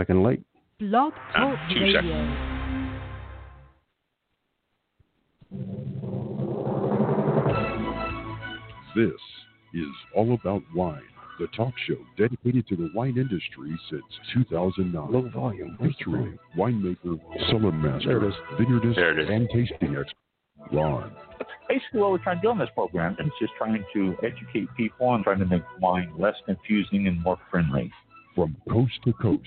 second late. Blog Talk Uh, two Radio. This is All About Wine, the talk show dedicated to the wine industry since 2009. Low volume. Where's Featuring winemaker, cellar master, There it is. vineyardist, There it is. and tasting expert, Ron. That's basically what we're trying to do on this program is just trying to educate people and trying to make wine less confusing and more friendly. From coast to coast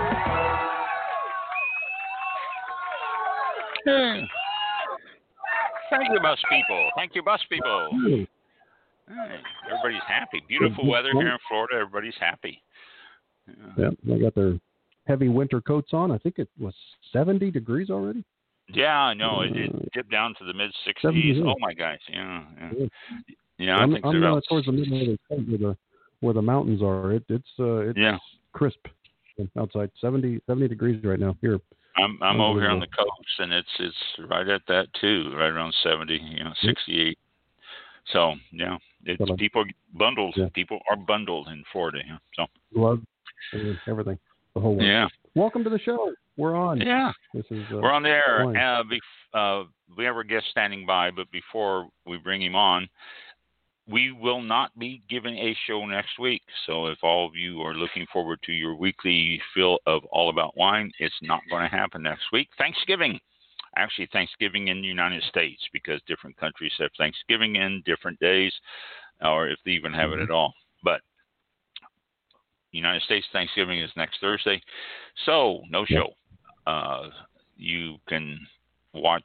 Hmm. Thank you, bus people. Thank you, bus people. Hey, everybody's happy. Beautiful weather here in Florida. Everybody's happy. Yeah. Yeah, they got their heavy winter coats on. I think it was 70 degrees already. Yeah, I know. It, it dipped down to the mid 60s. Oh my gosh. Yeah. Yeah. Yeah. Yeah, I I'm, think I'm they're uh, towards the middle of the state where the where the mountains are. It, it's uh, it's Yeah. crisp outside. 70, 70 degrees right now here. I'm I'm over here on the coast, and it's it's right at that too, right around 70, you know, 68. So yeah, it's people bundled. yeah. People are bundled in Florida. Yeah. So Gloves, everything, the whole works. yeah, Welcome to the show. We're on. yeah. This is uh, We're on the air. Uh, bef- uh, we have our guest standing by, but before we bring him on, we will not be giving a show next week. So if all of you are looking forward to your weekly fill of All About Wine, it's not going to happen next week. Thanksgiving. Actually, Thanksgiving in the United States because different countries have Thanksgiving in different days, or if they even have it at all. But United States Thanksgiving is next Thursday, so no show. Uh, you can watch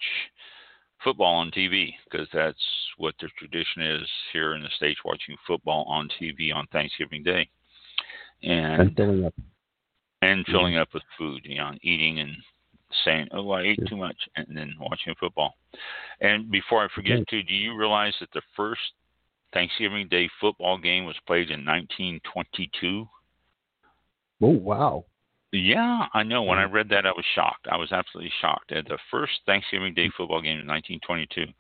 football on TV because that's what the tradition is here in the states, watching football on TV on Thanksgiving Day, and and filling up. and filling up with food, you know, eating and saying, "Oh, I ate Yeah. too much," and then watching football. And before I forget, Right. too, do you realize that the first Thanksgiving Day football game was played in 1922? Oh wow! Yeah, I know. When I Mm. read that, I was shocked. I was absolutely shocked. At the first Thanksgiving Day football game in 1922,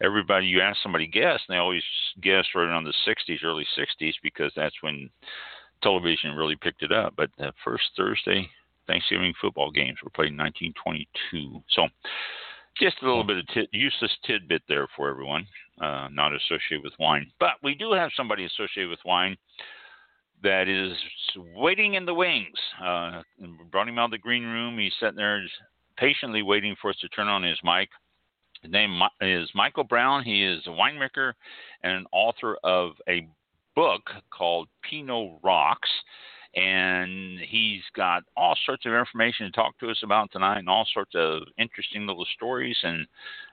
everybody, you ask somebody guess, and they always guess right around the 60s, early 60s, because that's when television really picked it up. But the first Thursday Thanksgiving football games were played in 1922. So, just a little bit of useless tidbit there for everyone, uh, not associated with wine. But we do have somebody associated with wine that is waiting in the wings. Uh, brought him out of the green room. He's sitting there patiently waiting for us to turn on his mic. His name is Michael Browne. He is a winemaker and an author of a book called Pinot Rocks. And he's got all sorts of information to talk to us about tonight and all sorts of interesting little stories. And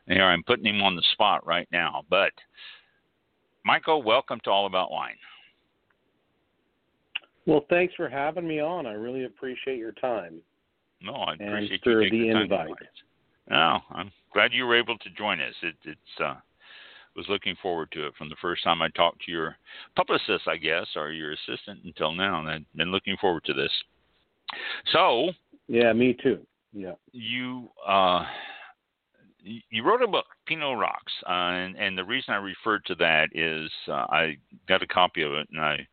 here I'm putting him on the spot right now. But, Michael, welcome to All About Wine. Well, thanks for having me on. I really appreciate your time. No, I And appreciate for you taking the invite. No, I'm glad you were able to join us. It, it's uh, was looking forward to it from the first time I talked to your publicist, I guess, or your assistant until now, and I've been looking forward to this. So Yeah, me too. Yeah. you uh, you wrote a book, Pinot Rocks, uh, and, and the reason I referred to that is uh, I got a copy of it and I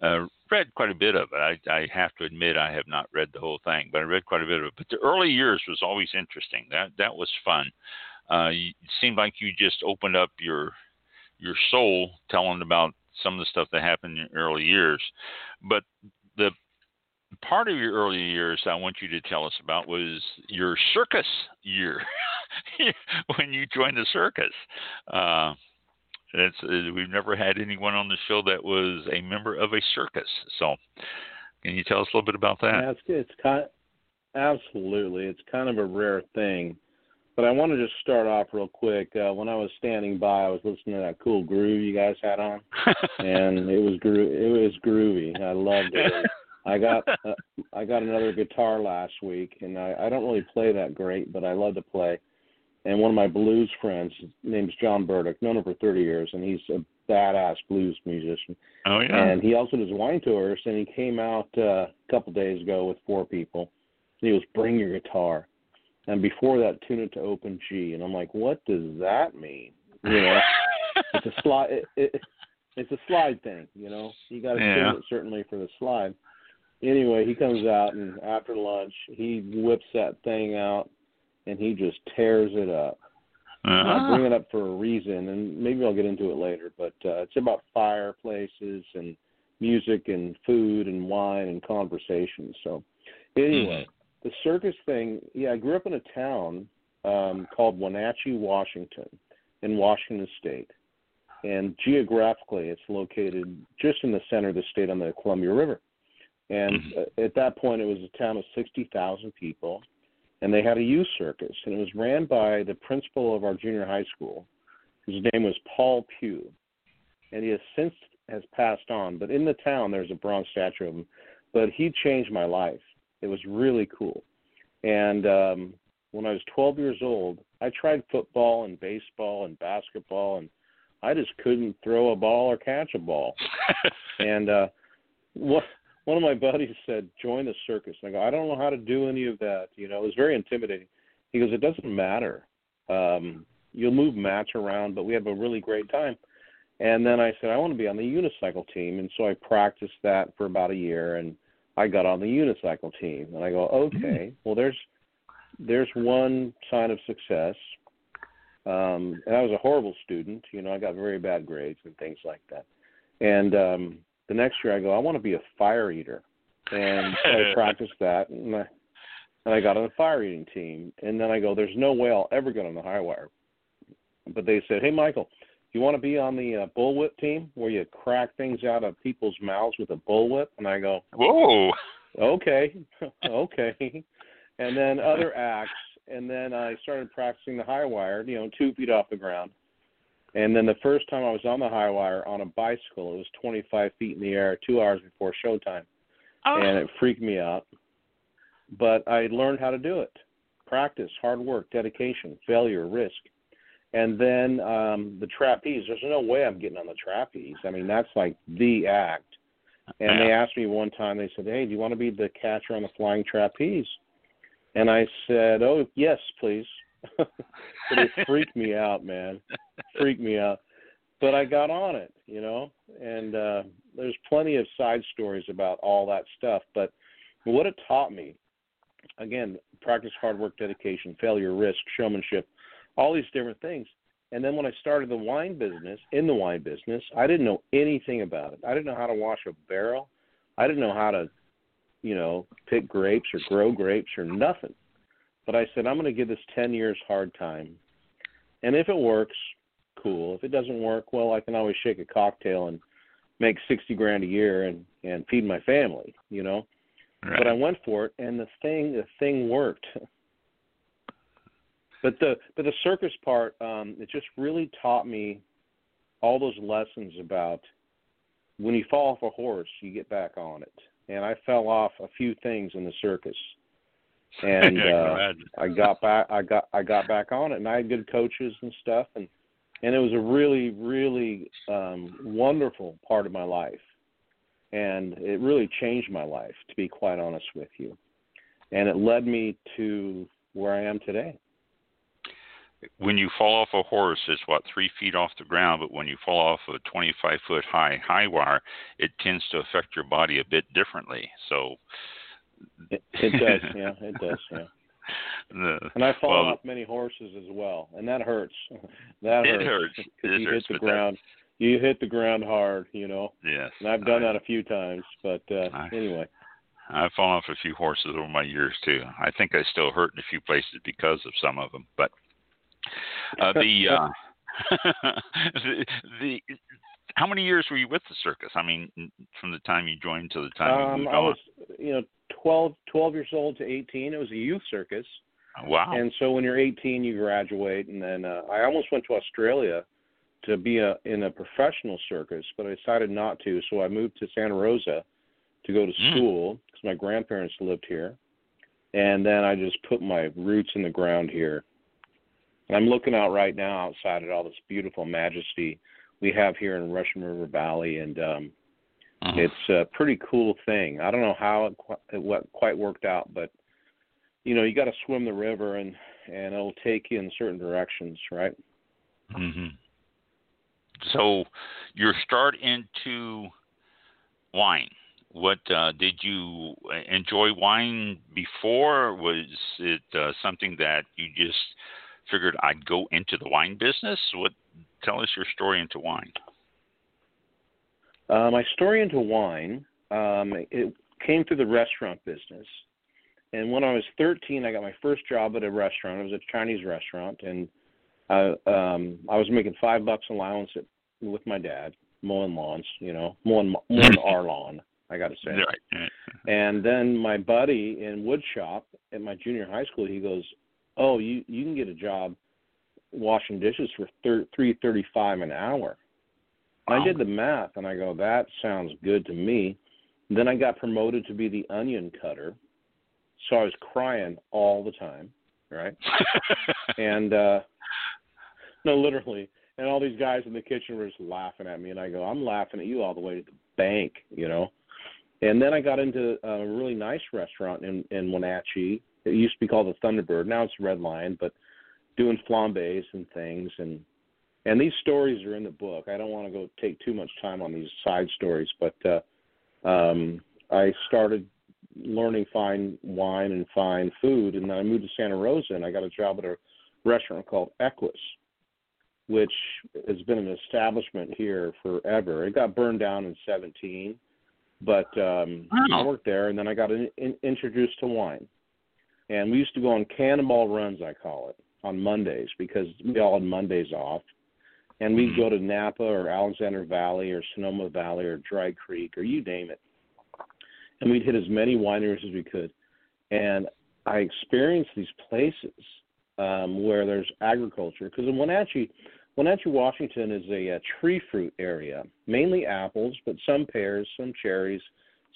uh, read quite a bit of it. I, I have to admit I have not read the whole thing, but I read quite a bit of it. But the early years was always interesting. That that was fun. Uh, it seemed like you just opened up your your soul, telling about some of the stuff that happened in your early years. But the part of your early years I want you to tell us about was your circus year when you joined the circus. Uh, it's, uh, we've never had anyone on the show that was a member of a circus. So, can you tell us a little bit about that? Yeah, it's it's kind absolutely. It's kind of a rare thing. But I want to just start off real quick. Uh, when I was standing by, I was listening to that cool groove you guys had on, and it was gro- it was groovy. I loved it. I got uh, I got another guitar last week, and I, I don't really play that great, but I love to play. And one of my blues friends, his name's John Burdick, known him for 30 years, and he's a badass blues musician. Oh yeah. And he also does wine tours, and he came out uh, a couple days ago with four people. And he was bring your guitar, and before that, tune it to open G. And I'm like, what does that mean? You know, it's a slide. It, it, it's a slide thing. You know, you got to Yeah. tune it certainly for the slide. Anyway, he comes out and after lunch, he whips that thing out, and he just tears it up. I Uh-huh. bring it up for a reason, and maybe I'll get into it later. But uh, it's about fireplaces and music and food and wine and conversation. So, anyway, the circus thing. Yeah, I grew up in a town um, called Wenatchee, Washington, in Washington State, and geographically, it's located just in the center of the state on the Columbia River. And Mhm. uh, at that point, it was a town of sixty thousand people and they had a youth circus, and it was ran by the principal of our junior high school. His name was Paul Pugh, and he has since has passed on. But in the town, there's a bronze statue of him. But he changed my life. It was really cool. And um, when I was 12 years old, I tried football and baseball and basketball, and I just couldn't throw a ball or catch a ball. And uh, what one of my buddies said, "Join the circus." And I go, "I don't know how to do any of that." You know, it was very intimidating. He goes, "It doesn't matter. Um, you'll move mats around, but we have a really great time." And then I said, "I want to be on the unicycle team," and so I practiced that for about a year, and I got on the unicycle team. And I go, "Okay, well, there's there's one sign of success." Um, and I was a horrible student. You know, I got very bad grades and things like that. And um, the next year, I go, I want to be a fire eater, and I practiced that, and I and I got on the fire eating team. And then I go, there's no way I'll ever get on the high wire. But they said, hey, Michael, do you want to be on the uh, bullwhip team where you crack things out of people's mouths with a bullwhip? And I go, Whoa. okay, okay. And then other acts, and then I started practicing the high wire, you know, two feet off the ground. And then the first time I was on the high wire on a bicycle, it was 25 feet in the air, two hours before showtime, Oh. and it freaked me out. But I learned how to do it: practice, hard work, dedication, failure, risk. And then um the trapeze. There's no way I'm getting on the trapeze. I mean, that's like the act. And they asked me one time, they said, Hey, do you want to be the catcher on the flying trapeze? And I said, Oh, yes, please. but it freaked me out, man. Freaked me out. But I got on it, you know, and uh there's plenty of side stories about all that stuff. But what it taught me, again, practice hard work, dedication, failure, risk, showmanship, all these different things. And then when I started the wine business, in the wine business, I didn't know anything about it. I didn't know how to wash a barrel. I didn't know how to, you know, pick grapes or grow grapes or nothing. But I said, I'm going to give this 10 years hard time. And if it works, cool. If it doesn't work, well, I can always shake a cocktail and make 60 grand a year and and feed my family, you know. Right. But I went for it and the thing the thing worked. But the but the circus part, um, it just really taught me all those lessons about when you fall off a horse, you get back on it. And I fell off a few things in the circus, and I uh. I got back. I got I got back on it, and I had good coaches and stuff, and and it was a really really um, wonderful part of my life, and it really changed my life, to be quite honest with you, and it led me to where I am today. when you fall off a horse, it's what three feet off the ground. But when you fall off a 25 foot high high wire, it tends to affect your body a bit differently. So It, it does, yeah, it does, yeah. the, And I've fallen well, off many horses as well, and that hurts. That hurts. It hurts. It you hurts, hit the that- ground. You hit the ground hard, you know. yes, And I've done I- that a few times, but uh I- anyway. I've fallen off a few horses over my years too. I think I still hurt in a few places because of some of them. But uh, the, uh, the the how many years were you with the circus? I mean, from the time you joined to the time you Um, moved I on. was, you know, 12, 12 years old to 18. It was a youth circus. Wow. And so when you're 18, you graduate. And then uh, I almost went to Australia to be a, in a professional circus, but I decided not to. So I moved to Santa Rosa to go to Mm. school because my grandparents lived here, and then I just put my roots in the ground here. And I'm looking out right now outside at all this beautiful majesty we have here in Russian River Valley, and um, Mhm. it's a pretty cool thing. I don't know how it, qu- it what quite worked out, but you know, you got to swim the river, and and it'll take you in certain directions, right? hmm So, your start into wine. What uh, did you enjoy wine before? Was it uh, something that you just figured I'd go into the wine business? What? Tell us your story into wine. Uh, my story into wine, um, it came through the restaurant business. And when I was 13, I got my first job at a restaurant. It was a Chinese restaurant, and I, um, I was making five bucks allowance at, with my dad, mowing lawns. You know, mowing mowing our lawn. I got to say. Right. And then my buddy in wood shop at my junior high school, he goes, "Oh, you you can get a job washing dishes for thir- three thirty five an hour." I did the math, and I go, "That sounds good to me." Then I got promoted to be the onion cutter, so I was crying all the time, right? and uh no, literally. And all these guys in the kitchen were just laughing at me, and I go, "I'm laughing at you all the way to the bank," you know. And then I got into a really nice restaurant in in Wenatchee. It used to be called the Thunderbird. Now it's Red Lion, but doing flambés and things and and these stories are in the book. I don't want to go take too much time on these side stories, but uh um I started learning fine wine and fine food and then I moved to Santa Rosa and I got a job at a restaurant called Equus, which has been an establishment here forever. It got burned down in 17 but um Wow. I worked there, and then I got in, in, introduced to wine. And we used to go on cannonball runs, I call it, on Mondays because we all had Mondays off. And we'd go to Napa or Alexander Valley or Sonoma Valley or Dry Creek or you name it. And we'd hit as many wineries as we could. And I experienced these places um, where there's agriculture because in Wenatchee, Wenatchee, Washington is a, uh tree fruit area, mainly apples, but some pears, some cherries,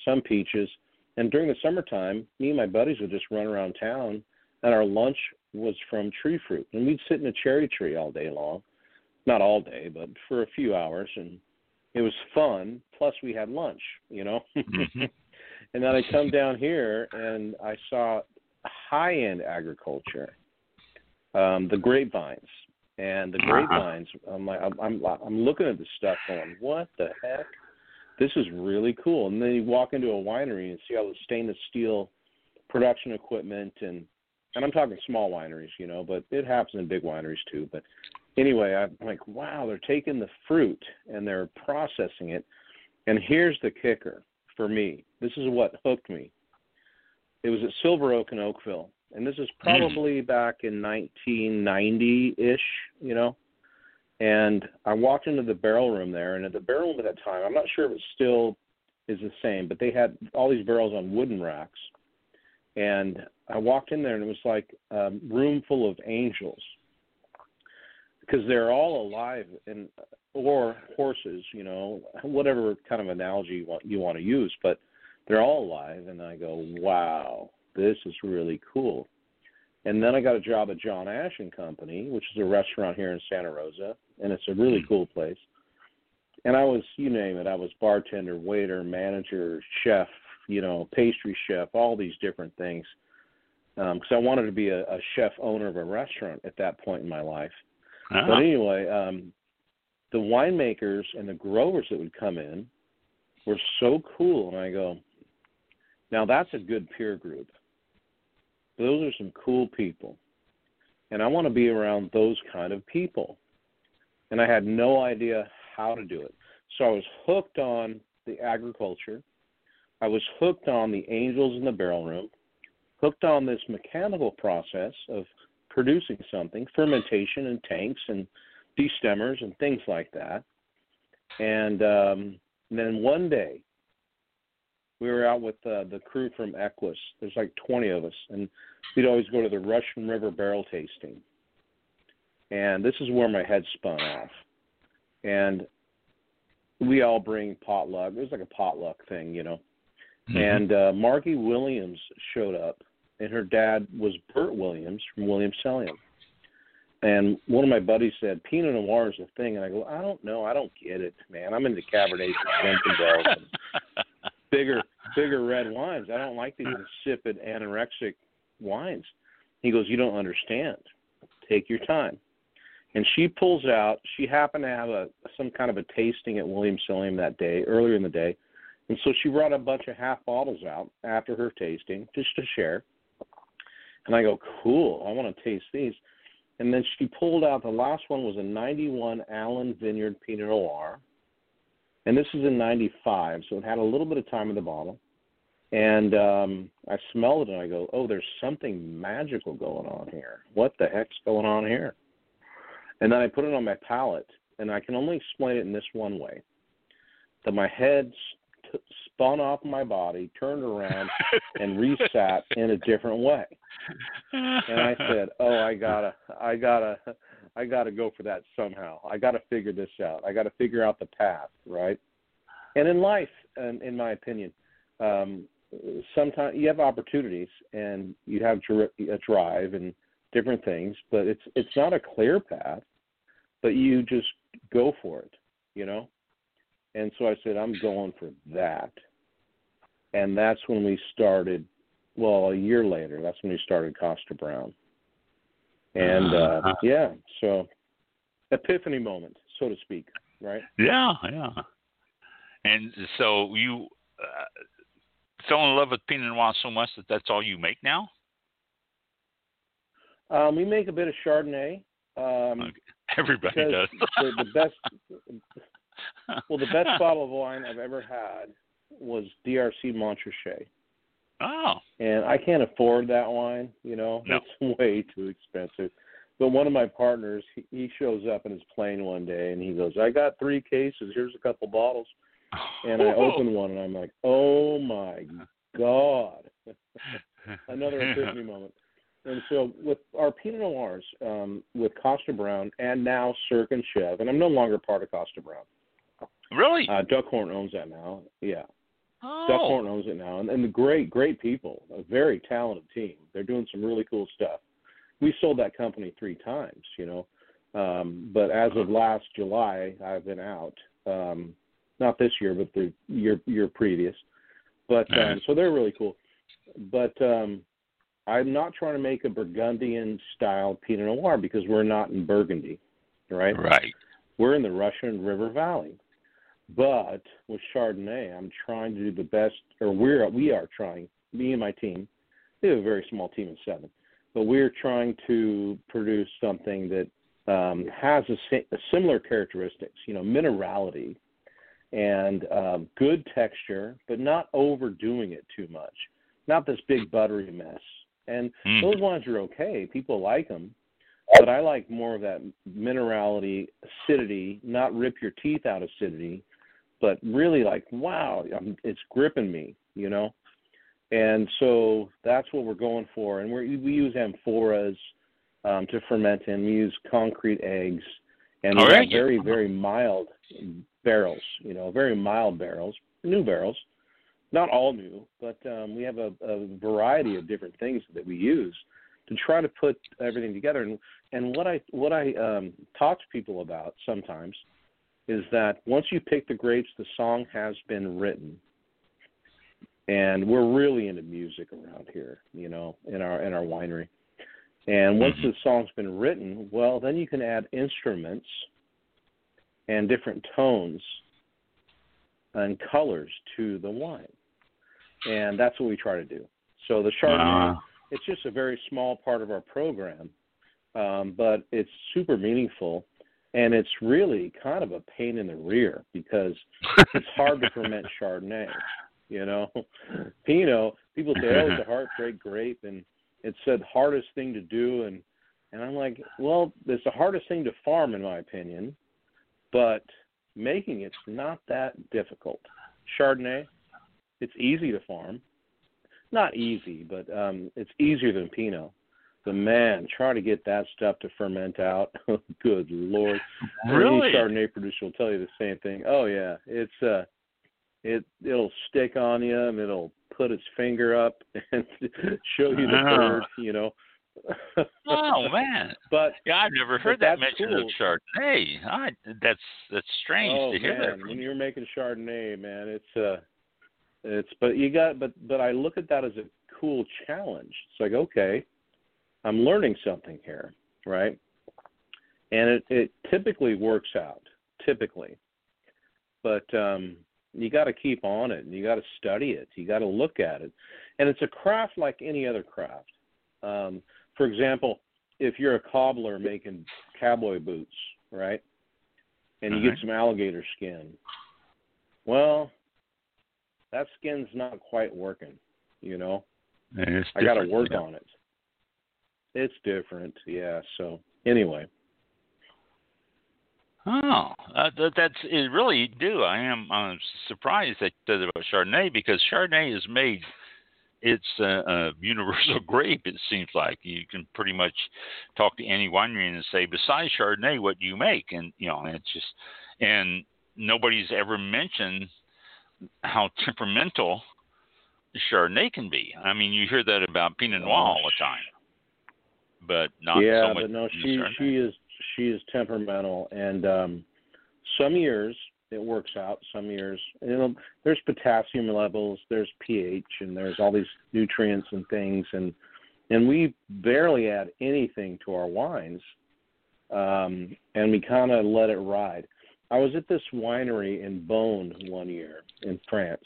some peaches. And during the summertime, me and my buddies would just run around town, and our lunch was from tree fruit. And we'd sit in a cherry tree all day long. Not all day, but for a few hours. And it was fun. Plus, we had lunch, you know? Mhm. and then I come down here and I saw high end agriculture, um, the grapevines. And the Uh-huh. grapevines, I'm like, I'm, I'm, I'm looking at this stuff going, what the heck? This is really cool. And then you walk into a winery and see all the stainless steel production equipment and and I'm talking small wineries, you know, but it happens in big wineries too. But anyway, I'm like, wow, they're taking the fruit and they're processing it. And here's the kicker for me. This is what hooked me. It was at Silver Oak in Oakville, and this is mm. probably back in 1990-ish, you know. And I walked into the barrel room there, and at the barrel room at that time, I'm not sure if it still is the same, but they had all these barrels on wooden racks. And I walked in there, and it was like a room full of angels because they're all alive and or horses, you know, whatever kind of analogy you want you want to use, but they're all alive and I go, "Wow, this is really cool." And then I got a job at John Ash and Company, which is a restaurant here in Santa Rosa, and it's a really hmm. cool place. And I was, you name it, I was bartender, waiter, manager, chef, you know, pastry chef, all these different things. Um, because I wanted to be a, a chef owner of a restaurant at that point in my life. But Ah, anyway, um, the winemakers and the growers that would come in were so cool, and I go, now that's a good peer group. Those are some cool people, and I want to be around those kind of people. And I had no idea how to do it, so I was hooked on the agriculture. I was hooked on the angels in the barrel room, hooked on this mechanical process of producing something, fermentation and tanks and destemmers and things like that. And, um, and then one day, we were out with uh, the crew from Equus. There's like 20 of us, and we'd always go to the Russian River barrel tasting. And this is where my head spun off. And we all bring potluck. It was like a potluck thing, you know. Mhm. and uh, Margie Williams showed up, and her dad was Burt Williams from Williams Selyem. And one of my buddies said Pinot Noir is a thing, and I go, I don't know, I don't get it, man. I'm into Cabernet Zinfandels and bigger, bigger red wines. I don't like these insipid, anorexic wines. He goes, you don't understand. Take your time. And she pulls out. She happened to have a some kind of a tasting at Williams Selyem that day, earlier in the day, and so she brought a bunch of half bottles out after her tasting just to share. And I go, cool, I want to taste these. And then she pulled out the last one was a 91 Allen Vineyard Pinot Noir. And this is in 95, so it had a little bit of time in the bottle. And um, I smelled it and I go, oh, there's something magical going on here. What the heck's going on here? And then I put it on my palate, and I can only explain it in this one way that my head spun off my body, turned around, and resat in a different way. And I said, "Oh, I gotta, I gotta, I gotta go for that somehow. I gotta figure this out. I gotta figure out the path, right?" And in life, and in my opinion, um, sometimes you have opportunities and you have a drive and different things, but it's it's not a clear path, but you just go for it, you know. And so I said, I'm going for that, and that's when we started. Well, a year later, that's when we started Kosta Browne, and uh, Uh-huh. yeah, so epiphany moment, so to speak, right? Yeah, yeah. And so you uh, fell in love with Pinot Noir so much that that's all you make now? Um, we make a bit of Chardonnay. Um, Okay. Everybody does. the, the best well the best bottle of wine I've ever had was DRC Montrachet. Oh, And I can't afford that wine, you know. No. It's way too expensive. But one of my partners, he, he shows up in his plane one day and he goes, I got three cases, here's a couple bottles. And I open one and I'm like, Oh my God. Another epiphany moment. And so with our Pinot Noirs, um, with Kosta Browne and now CIRQ and Chev, and I'm no longer part of Kosta Browne. Really? Uh, Duckhorn owns that now. Yeah. oh. Duckhorn owns it now, and, and the great, great people, a very talented team. They're doing some really cool stuff. We sold that company three times, you know, um, but as of last July, I've been out. Um, not this year, but the year year previous. But um, Alright. so they're really cool. But um, I'm not trying to make a Burgundian style Pinot Noir because we're not in Burgundy, right? Right. We're in the Russian River Valley. But with Chardonnay, I'm trying to do the best, or we're we are trying. Me and my team, we have a very small team of seven, but we're trying to produce something that um, has a, a similar characteristics. You know, minerality and um, good texture, but not overdoing it too much. Not this big buttery mess. And Mm. those wines are okay. People like them, but I like more of that minerality, acidity, not rip your teeth out acidity, but really like, wow, I'm, it's gripping me, you know. And so that's what we're going for. And we we use amphoras um, to ferment in. We use concrete eggs, and we All have very very mild barrels, you know, very mild barrels, new barrels. Not all new, but um, we have a, a variety of different things that we use to try to put everything together. And and what I what I um, talk to people about sometimes is that once you pick the grapes, the song has been written. And we're really into music around here, you know, in our in our winery. And once Mhm. the song's been written, well, then you can add instruments and different tones and colors to the wine. And that's what we try to do. So the Chardonnay it's just a very small part of our program, um, but it's super meaningful, and it's really kind of a pain in the rear because it's hard to ferment Chardonnay. You know, Pinot. People say, "Oh, it's a heartbreak grape," and it's the hardest thing to do, and and I'm like, well, it's the hardest thing to farm, in my opinion, but making it's not that difficult. Chardonnay, it's easy to farm not easy, but um, it's easier than Pinot. But man, trying to get that stuff to ferment out, good lord! Really? Any Chardonnay producer will tell you the same thing. Oh yeah, it's uh, it it'll stick on you and it'll put its finger up and show you the Oh. bird, you know. Oh man. But Yeah, I've never heard that mentioned cool. of Chardonnay. I, that's that's strange oh to hear man, that. From when you're making Chardonnay, man, it's uh it's but you got but but I look at that as a cool challenge. It's like, okay, I'm learning something here, right? And it it typically works out, typically. But um you got to keep on it and you got to study it. You got to look at it. And it's a craft like any other craft. Um for example, if you're a cobbler making cowboy boots, right? And you Mhm. get some alligator skin. Well, that skin's not quite working, you know. It's I got to work yeah. on it. It's different, yeah. So anyway, Oh, uh, that, that's it. Really do. I am uh, surprised that that about Chardonnay because Chardonnay is made. It's a, a universal grape. It seems like you can pretty much talk to any winery and say, besides Chardonnay, what do you make? And you know, it's just and nobody's ever mentioned how temperamental Chardonnay can be. I mean, you hear that about Pinot Noir all the time, but not yeah, so much. but no, she she is she is temperamental, and um some years it works out. Some years, you know, there's potassium levels, there's pH, and there's all these nutrients and things, and and we barely add anything to our wines, um, and we kind of let it ride. I was at this winery in Beaune one year in France,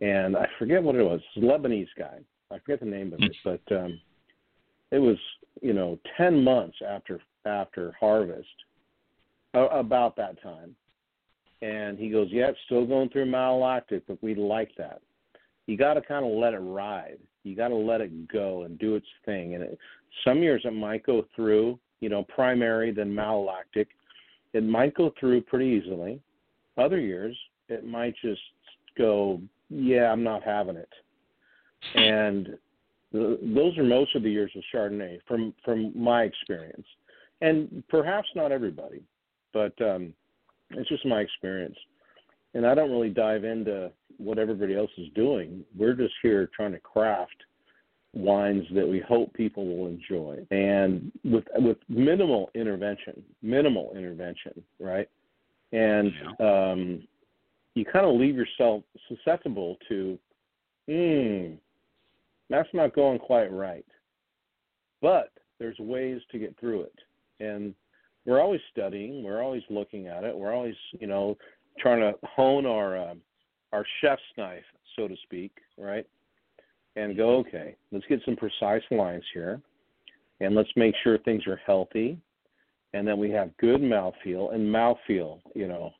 and I forget what it was. It's a Lebanese guy. I forget the name of it, but um, it was you know ten months after after harvest, about that time, and he goes, "Yeah, it's still going through malolactic, but we like that. You got to kind of let it ride. You got to let it go and do its thing. And it, some years it might go through, you know, primary then malolactic. It might go through pretty easily. Other years it might just go, yeah, I'm not having it. And those are most of the years of Chardonnay from from my experience, and perhaps not everybody, but um, it's just my experience. And I don't really dive into what everybody else is doing. We're just here trying to craft wines that we hope people will enjoy, and with with minimal intervention, minimal intervention, right? And um, you kind of leave yourself susceptible to, hmm, that's not going quite right. But there's ways to get through it. And we're always studying, we're always looking at it, we're always, you know, trying to hone our uh, our chef's knife, so to speak, right? And go, okay, let's get some precise lines here, and let's make sure things are healthy, and then we have good mouthfeel. And mouthfeel, you know,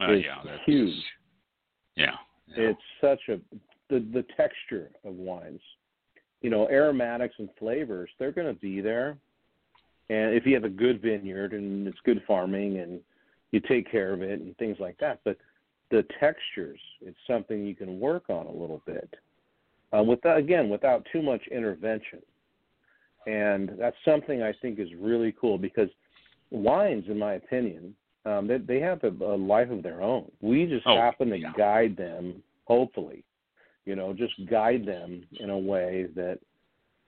Uh, is yeah, huge. Yeah. yeah. It's such a the the texture of wines. You know, aromatics and flavors, they're going to be there. And if you have a good vineyard and it's good farming and you take care of it and things like that, but the textures, it's something you can work on a little bit. Uh, without again, without too much intervention. And that's something I think is really cool because wines, in my opinion, um, they, they have a, a life of their own. We just Oh, happen to yeah. guide them, hopefully, you know, just guide them in a way that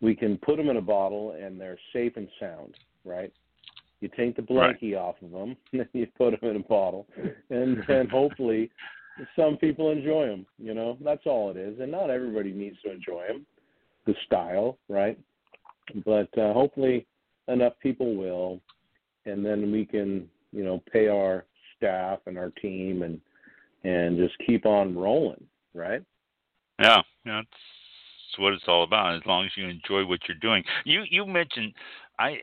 we can put them in a bottle and they're safe and sound, right? You take the Right. blankie off of them, and you put them in a bottle, and then hopefully some people enjoy them. You know, that's all it is. And not everybody needs to enjoy them, the style, right? But uh, hopefully enough people will, and then we can, you know, pay our staff and our team and and just keep on rolling, right? Yeah, yeah, that's what it's all about. As long as you enjoy what you're doing. You you mentioned I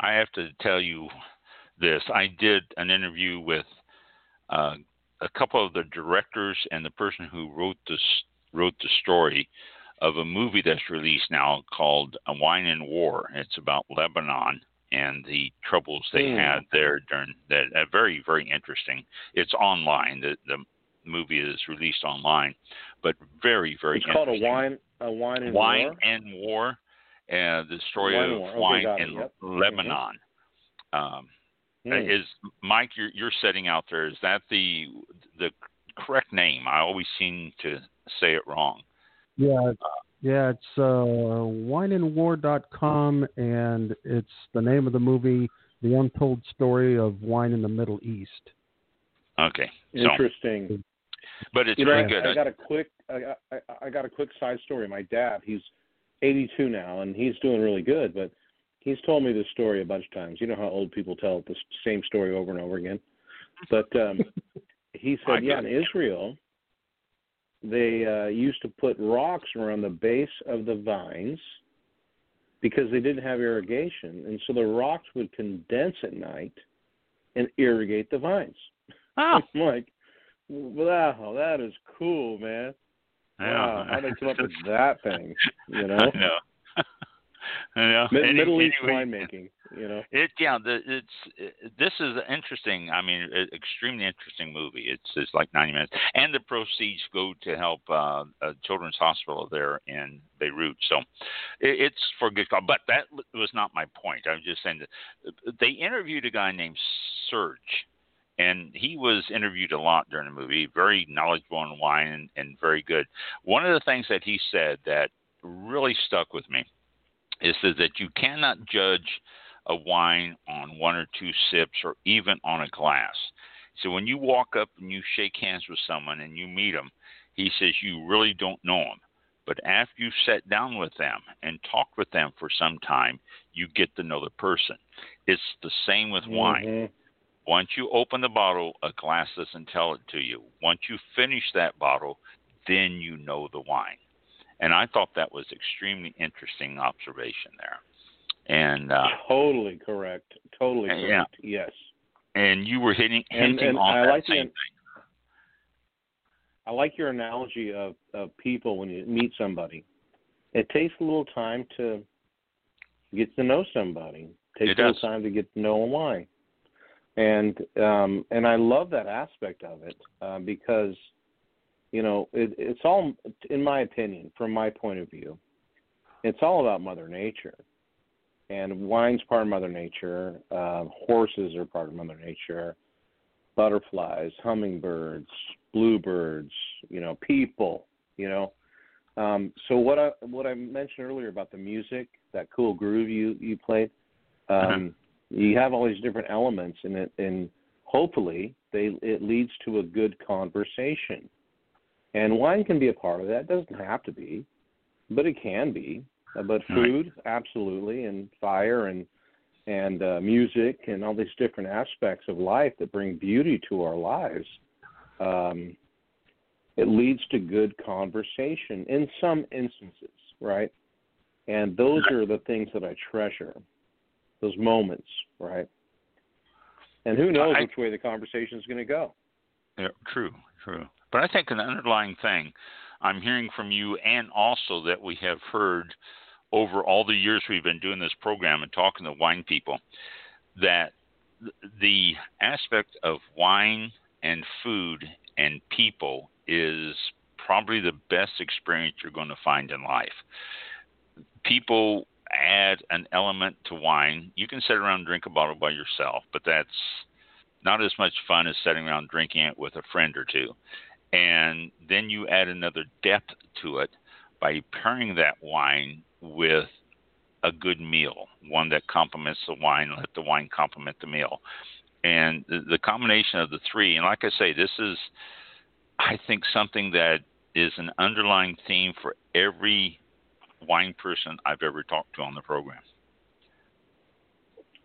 I have to tell you this. I did an interview with uh, a couple of the directors and the person who wrote this wrote the story of a movie that's released now called A Wine and War. It's about Lebanon and the troubles they Hmm. had there during that. Uh, very very interesting. It's online. The the movie is released online, but very very It's called a wine a wine and Wine war. and War, uh, the story Wine of and War. Okay, wine got it. in Yep. Lebanon. Um, Hmm. Is Mike? You're, you're setting out there. Is that the the correct name? I always seem to say it wrong. Yeah, yeah, it's uh, wineandwar.com, and it's the name of the movie, The Untold Story of Wine in the Middle East. Okay, so, Interesting. But it's you know, good. I got a quick, I, I, I got a quick side story. My dad, he's 82 now, and he's doing really good. But he's told me this story a bunch of times. You know how old people tell the same story over and over again. But um, he said, yeah, in. Israel, they uh, used to put rocks around the base of the vines because they didn't have irrigation, and so the rocks would condense at night and irrigate the vines. oh, I'm like, wow, that is cool, man. Wow, how they come up with that thing, you know? I know. I know. Mid- Middle East anyway, winemaking, you know? It yeah, the, it's it, this is an interesting. I mean, extremely interesting movie. It's it's like ninety minutes, and the proceeds go to help uh, a children's hospital there in Beirut. So it, it's for good cause. But that was not my point. I was just saying that they interviewed a guy named Serge, and he was interviewed a lot during the movie. Very knowledgeable on wine and, and very good. One of the things that he said that really stuck with me is that you cannot judge a wine on one or two sips or even on a glass. So when you walk up and you shake hands with someone and you meet them, he says you really don't know them. But after you've sat down with them and talked with them for some time, you get to know the person. It's the same with wine. Mm-hmm. Once you open the bottle, a glass doesn't tell it to you. Once you finish that bottle, then you know the wine. And I thought that was extremely interesting observation there. And uh, Totally correct. Totally correct. yeah. Yes. and you were hitting And- hinting and on I that like the- same thing. I like your analogy of, of people when you meet somebody. It takes a little time to get to know somebody. It takes It a little time to get to know a wine. And um and I love that aspect of it uh, because you know it, it's all in my opinion from my point of view it's all about mother nature and wine's part of mother nature uh, horses are part of mother nature butterflies hummingbirds bluebirds you know people you know um, so what i what i mentioned earlier about the music that cool groove you you played um, Uh-huh. You have all these different elements in it and hopefully they it leads to a good conversation and wine can be a part of that. It doesn't have to be, but it can be. Uh, but food, absolutely, and fire and and uh, music and all these different aspects of life that bring beauty to our lives. Um, it leads to good conversation in some instances, right? And those are the things that I treasure, those moments, right? And who knows I- which way the conversation is going to go. Yeah, true, true. But I think an underlying thing I'm hearing from you, and also that we have heard over all the years we've been doing this program and talking to wine people, that the aspect of wine and food and people is probably the best experience you're going to find in life. People add an element to wine. You can sit around and drink a bottle by yourself, but that's not as much fun as sitting around drinking it with a friend or two. And then you add another depth to it by pairing that wine with a good meal, one that complements the wine, let the wine complement the meal. And the, the combination of the three, and like I say, this is, I think, something that is an underlying theme for every wine person I've ever talked to on the program.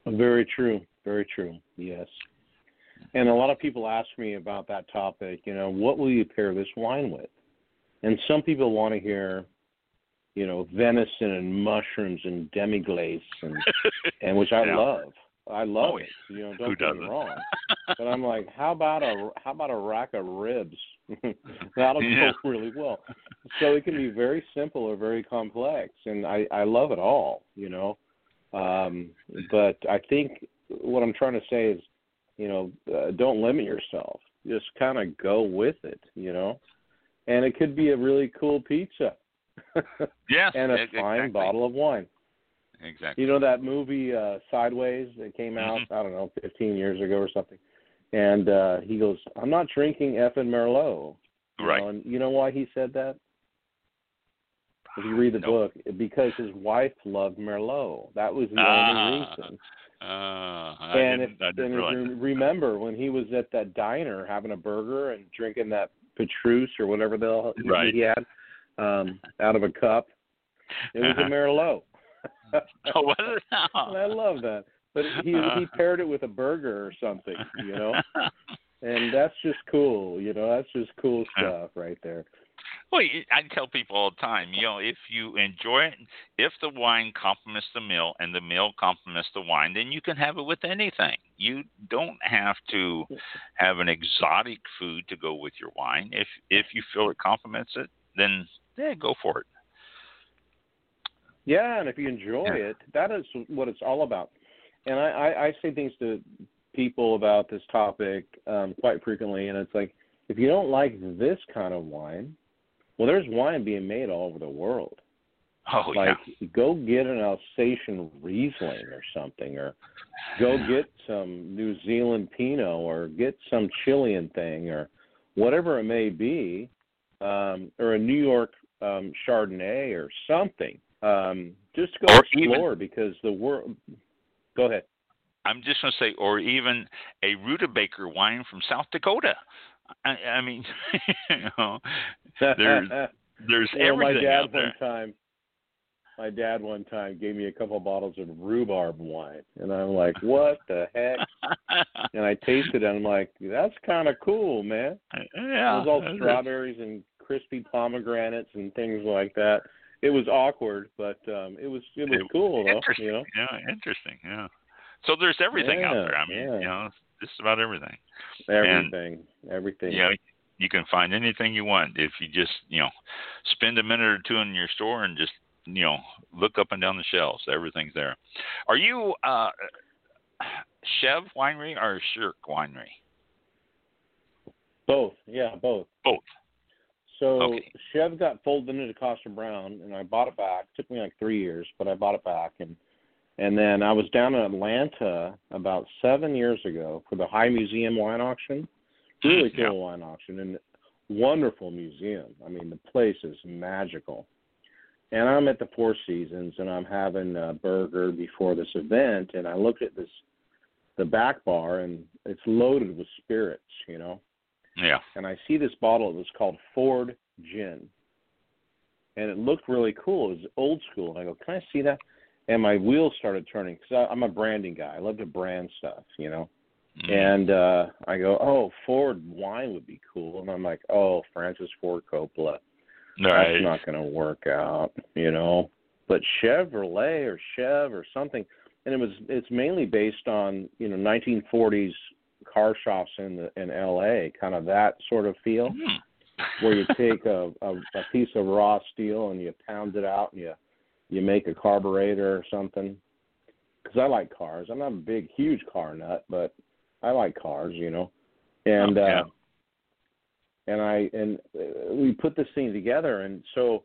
Very true. Very true. Yes. And a lot of people ask me about that topic, you know, what will you pair this wine with? And some people want to hear, you know, venison and mushrooms and demi-glace and and which I Yeah. love. I love Oh, it. You know, don't get me wrong. But I'm like, how about a how about a rack of ribs? That'll Yeah. go really well. So it can be very simple or very complex, and I I love it all. You know, um, but I think what I'm trying to say is, you know, uh, don't limit yourself. Just kind of go with it. You know, and it could be a really cool pizza. Yes, and a fine bottle of wine. Exactly. You know that movie uh Sideways that came out, Mhm. I don't know, 15 years ago or something. And uh he goes, "I'm not drinking effing Merlot." You Right. Know, and you know why he said that? If you read the No. book, because his wife loved Merlot. That was the Ah, only reason. Uh, I and if, and if you remember when he was at that diner having a burger and drinking that Petrus or whatever the hell Right. he had um, out of a cup, it was a Merlot. Oh? And I love that. But he he uh. paired it with a burger or something, you know. And that's just cool, you know. That's just cool stuff right there. Well, I tell people all the time, you know, if you enjoy it, if the wine complements the meal and the meal complements the wine, then you can have it with anything. You don't have to have an exotic food to go with your wine. If if you feel it complements it, then yeah, go for it. Yeah, and if you enjoy Yeah. it, that is what it's all about. And I, I, I say things to people about this topic um, quite frequently, and it's like, if you don't like this kind of wine, well, there's wine being made all over the world. Oh like, yeah, go get an Alsatian Riesling or something, or go get some New Zealand Pinot, or get some Chilean thing, or whatever it may be, um, or a New York um, Chardonnay or something. Um, just go Or even- explore because the world. Go ahead. I'm just going to say, or even a Rutabaker wine from South Dakota. I, I mean, you know, There's there's well, my everything dad out there. one time. My dad one time gave me a couple of bottles of rhubarb wine, and I'm like, "What the heck?" And I tasted it, and I'm like, "That's kind of cool, man." Uh, yeah, it was all strawberries and crispy pomegranates and things like that. It was awkward, but um it was it was cool though. You know, Yeah, interesting. Yeah. So there's everything out there. I mean, yeah. you know, just about everything. everything, everything. You know, you can find anything you want if you just, you know, spend a minute or two in your store and just, you know, look up and down the shelves. Everything's there. Are you uh Chev Winery or CIRQ Winery? Both, yeah, both. Both. So Okay. Chev got folded into Kosta Browne, and I bought it back. took me like three years, but I bought it back, and and then I was down in Atlanta about seven years ago for the High Museum wine auction. Really cool Yeah. wine auction and wonderful museum. I mean, the place is magical. And I'm at the Four Seasons, and I'm having a burger before this event, and I look at this the back bar, and it's loaded with spirits, you know Yeah. and I see this bottle. It was called Ford Gin, and it looked really cool. It was old school. And I go, "Can I see that?" And my wheels started turning because I'm a branding guy. I love to brand stuff, you know. Mhm. And uh I go, "Oh, Ford wine would be cool." And I'm like, "Oh, Francis Ford Coppola. right. That's not going to work out, you know." But Chevrolet or Chev or something, and it was it's mainly based on you know 1940s car shops in the in L.A. Kind of that sort of feel Hmm. where you take a, a, a piece of raw steel and you pound it out and you you make a carburetor or something. Because I like cars. I'm not a big, huge car nut, but I like cars, you know. And Oh, yeah. uh, and I and uh, we put this thing together, and so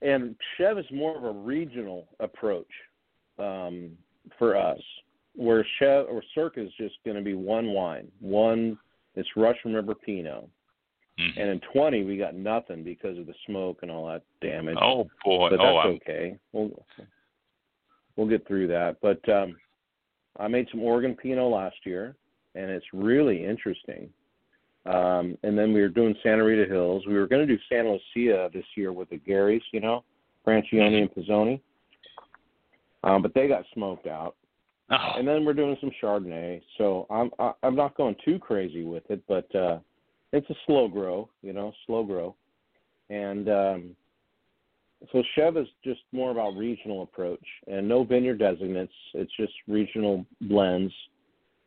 and Chev is more of a regional approach um, for us, where Chev or CIRQ is just going to be one wine, one. It's Russian River Pinot. Mhm. And in 20, we got nothing because of the smoke and all that damage. Oh boy. but oh, that's I'm- okay. We'll we'll get through that. But um, I made some Oregon Pinot last year, and it's really interesting. Um, and then we were doing Santa Rita Hills. We were going to do Santa Lucia this year with the Garys, you know, Franscioni and Pisoni. Um, but they got smoked out oh, and then we're doing some Chardonnay. So I'm I, I'm not going too crazy with it, but uh, it's a slow grow, you know, slow grow, and um, so Chev is just more about regional approach and no vineyard designates. It's just regional blends,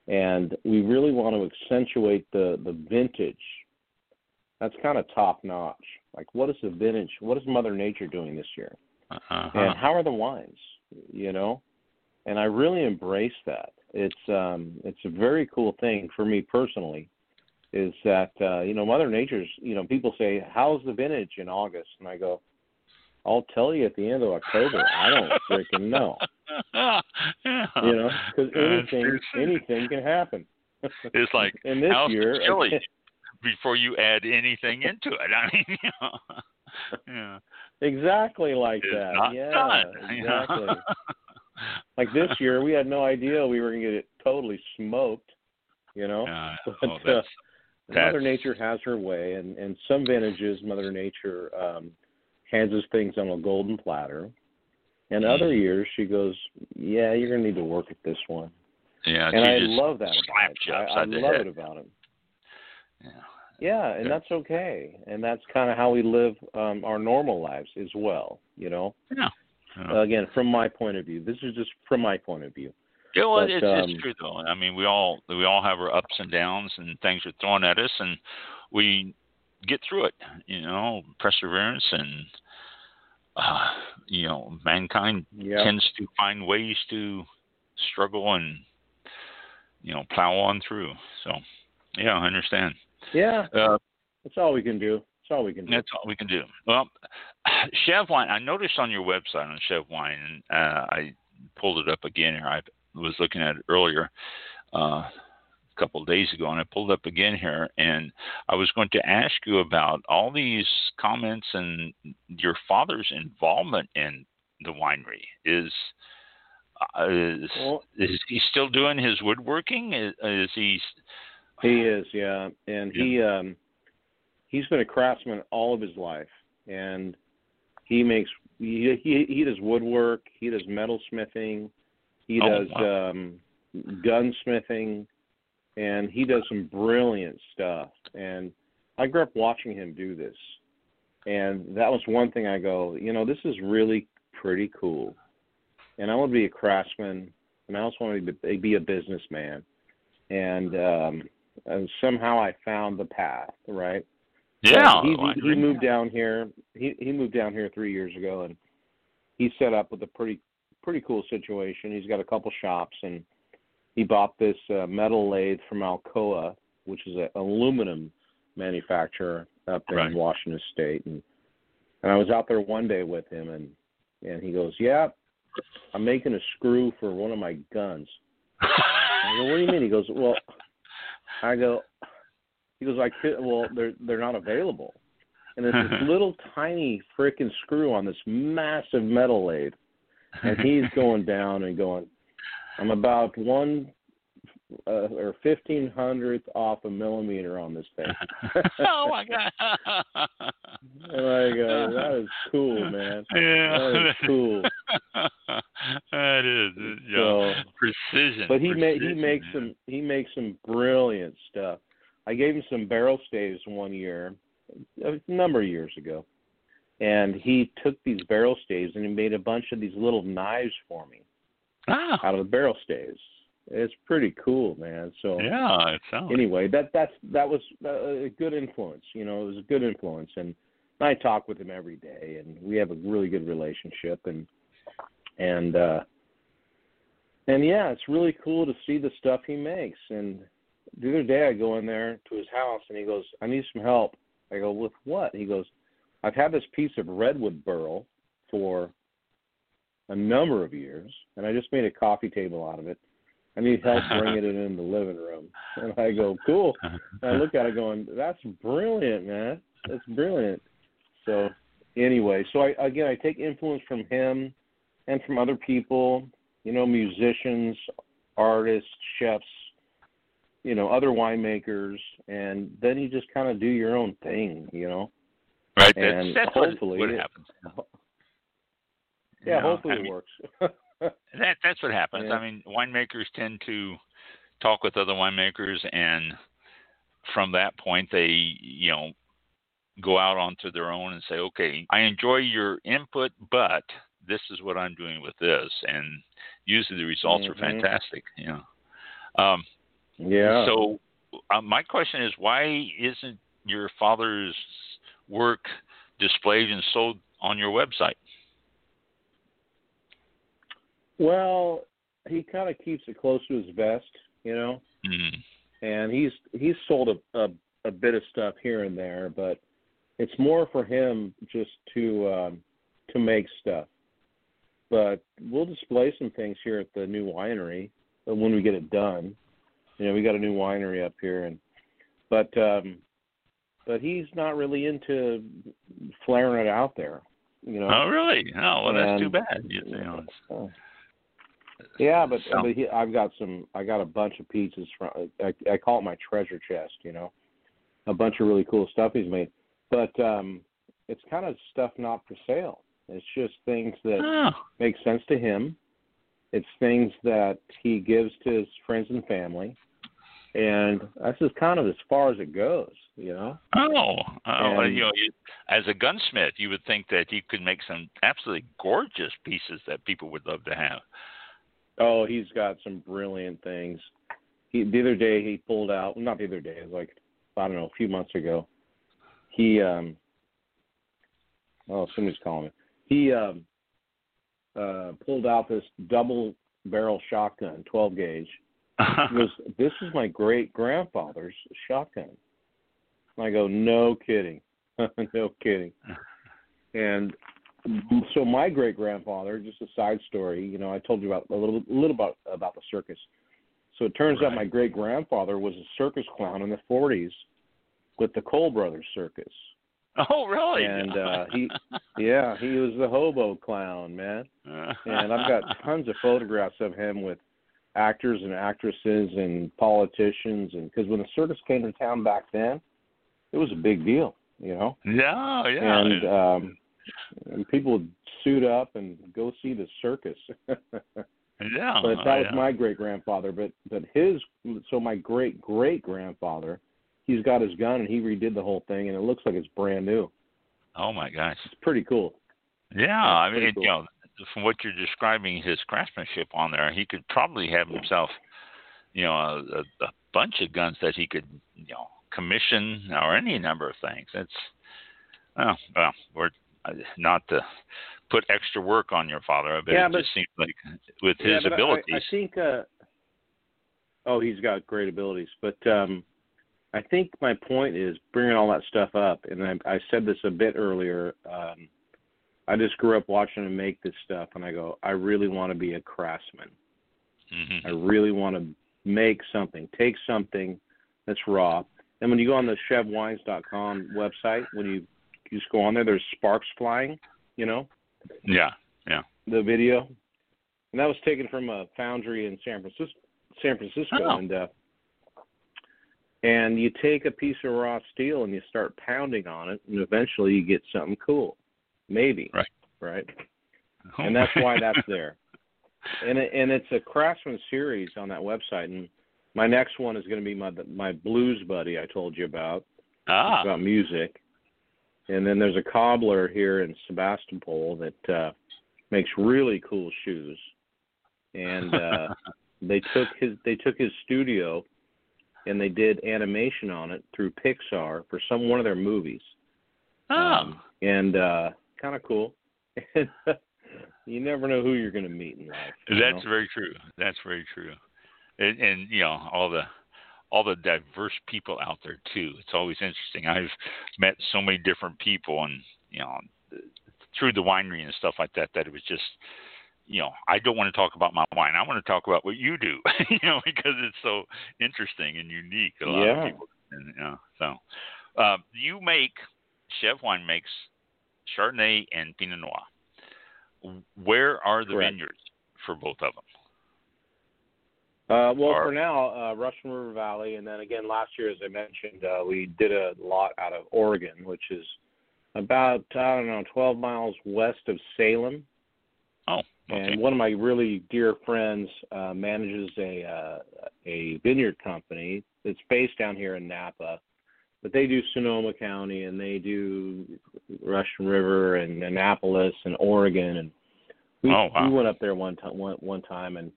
and we really want to accentuate the the vintage. That's kind of top notch. Like, what is the vintage? What is Mother Nature doing this year? uh-huh. and how are the wines you know and i really embrace that it's um it's a very cool thing for me personally is that uh you know mother nature's you know people say how's the vintage in august and i go i'll tell you at the end of october i don't freaking know yeah. you know because anything anything can happen it's like and this how's year, the chili before you add anything into it. I mean, you know, yeah, exactly like it's that. yeah, done. exactly. Like this year, we had no idea we were going to get it totally smoked. You know, Yeah, but oh, uh, that's, Mother Nature has her way, and and some vintages, Mother Nature um, hands us things on a golden platter, and Mm. other years she goes, "Yeah, you're going to need to work at this one." yeah. and I love that about it. I, I love head. it about him. Yeah. Yeah, and Yeah. that's okay, and that's kind of how we live um, our normal lives as well. You know, Yeah. Yeah. again, from my point of view, this is just from my point of view. Yeah, well, But, it's, um, it's true though. I mean, we all we all have our ups and downs, and things are thrown at us, and we get through it. You know, perseverance, and uh, you know, mankind Yeah, tends to find ways to struggle and you know plow on through. So, yeah, I understand. yeah, Uh, that's all we can do. That's all we can do. That's all we can do. Well, Chev Wine, I noticed on your website on Chev Wine, and uh, I pulled it up again here. I was looking at it earlier, uh, a couple of days ago, and I pulled it up again here, and I was going to ask you about all these comments and your father's involvement in the winery. Is uh, is, Well, is he still doing his woodworking? Is, is he? He is, yeah, and he um he's been a craftsman all of his life, and he makes he he, he does woodwork, he does metalsmithing, he Oh, does wow. um gunsmithing, and he does some brilliant stuff. And I grew up watching him do this, and that was one thing I go, you know, this is really pretty cool, and I want to be a craftsman, and I also want to be, be a businessman, and um and somehow I found the path, right? Yeah, he, he, he moved down here. He he moved down here three years ago, and he set up with a pretty pretty cool situation. He's got a couple shops, and he bought this uh, metal lathe from Alcoa, which is an aluminum manufacturer up in Right. Washington State. And and I was out there one day with him, and and he goes, "Yeah, I'm making a screw for one of my guns." I go, "What do you mean?" He goes, "Well." I go, he goes, I could, well, they're they're not available, and it's this little tiny freaking screw on this massive metal lathe, and he's going down and going, I'm about one uh, or fifteen hundredth off a millimeter on this thing, oh my god! and I go, that is cool, man. Yeah, That is cool. that is, uh, yeah, So, precision. but he ma- he makes man. some he makes some brilliant stuff. I gave him some barrel staves one year, a number of years ago, and he took these barrel staves and he made a bunch of these little knives for me Ah, out of the barrel staves. It's pretty cool, man. So yeah, it sounds. anyway, that that's that was a good influence. You know, it was a good influence, and I talk with him every day, and we have a really good relationship, and and uh and yeah, it's really cool to see the stuff he makes. And the other day, I go in there to his house, and he goes, "I need some help." I go, "With what?" He goes, "I've had this piece of redwood burl for a number of years, and I just made a coffee table out of it." I need help bringing it in the living room. And I go, cool. And I look at it going, that's brilliant, man. That's brilliant. So anyway, so I again I take influence from him and from other people, you know, musicians, artists, chefs, you know, other winemakers, and then you just kind of do your own thing, you know. right, that's, and that's what, hopefully what it- happens. Yeah, You know, hopefully I it mean, works. That that's what happens. Yeah. I mean, winemakers tend to talk with other winemakers, and from that point, they you know go out onto their own and say, okay, I enjoy your input, but this is what I'm doing with this, and usually the results Mhm. are fantastic. You know. Um, yeah. So, uh, my question is, why isn't your father's work displayed and sold on your website? well, he kind of keeps it close to his vest, you know. Mm, and he's he's sold a, a a bit of stuff here and there, but it's more for him just to um, to make stuff. But we'll display some things here at the new winery when we get it done. You know, we got a new winery up here, and but um, but he's not really into flaring it out there. You know. Oh, really? Oh, well, that's too bad. You know, Oh. Yeah, but, So- but he, I've got some. I got a bunch of pieces from. I, I call it my treasure chest. You know, a bunch of really cool stuff he's made. But um, it's kind of stuff not for sale. It's just things that oh, make sense to him. It's things that he gives to his friends and family, and that's just kind of as far as it goes. You know. oh, oh And- you know, you, as a gunsmith, you would think that he could make some absolutely gorgeous pieces that people would love to have. Oh, he's got some brilliant things. He the other day he pulled out not the other day, it was like I don't know, a few months ago. He um oh somebody's calling me. He um uh pulled out this double barrel shotgun, twelve gauge. Goes, This is my great grandfather's shotgun. And I go, No kidding. no kidding. And so my great grandfather, just a side story, you know, I told you about a little little about about the circus. So it turns out my great grandfather was a circus clown in the forties with the Cole Brothers Circus. oh, really? And uh he yeah, he was the hobo clown, man. And I've got tons of photographs of him with actors and actresses and politicians and because when the circus came to town back then, it was a big deal, you know. yeah, yeah. And um and people would suit up and go see the circus. yeah but that was yeah. my great grandfather. But but his so my great great grandfather, he's got his gun and he redid the whole thing and it looks like it's brand new. Oh my gosh. It's pretty cool. Yeah, I mean, cool. you know, from what you're describing, his craftsmanship on there, he could probably have himself, you know, a, a, a bunch of guns that he could, you know, commission or any number of things. It's, well, well, we're uh, not to put extra work on your father, but Yeah, it but- just seems like with Yeah, his abilities. I, I think. Uh, oh, he's got great abilities, but um, I think my point is bringing all that stuff up, and I, I said this a bit earlier. Um, I just grew up watching him make this stuff, and I go, I really want to be a craftsman. Mhm. I really want to make something, take something that's raw. And when you go on the chevwines.com website, when you, you just go on there, there's sparks flying, you know, Yeah, yeah. the video, and that was taken from a foundry in San Francisco. San Francisco, Oh. and uh, and you take a piece of raw steel and you start pounding on it, and eventually you get something cool, maybe, Right. right? And that's why that's there. And it, and it's a craftsman series on that website, and my next one is going to be my my blues buddy I told you about ah, about music. And then there's a cobbler here in Sebastopol that uh makes really cool shoes. And uh they took his they took his studio and they did animation on it through Pixar for some one of their movies. oh, Um, and uh kind of cool. you never know who you're going to meet in life. That's know? very true. That's very true. And, and you know all the all the diverse people out there too. It's always interesting. I've met so many different people, and you know through the winery and stuff like that. That it was just you know I don't want to talk about my wine. I want to talk about what you do. you know because it's so interesting and unique. A lot Yeah. of people. And, you know, so uh, you make Chev Wine makes Chardonnay and Pinot Noir. Where are the Correct. vineyards for both of them? Uh, well, Or- for now, uh, Russian River Valley, and then again last year, as I mentioned, uh, we did a lot out of Oregon, which is about I don't know 12 miles west of Salem. Oh, okay. And one of my really dear friends uh, manages a uh, a vineyard company that's based down here in Napa, but they do Sonoma County and they do Russian River and Annapolis and Oregon, and we Oh, wow. we went up there one time one one time and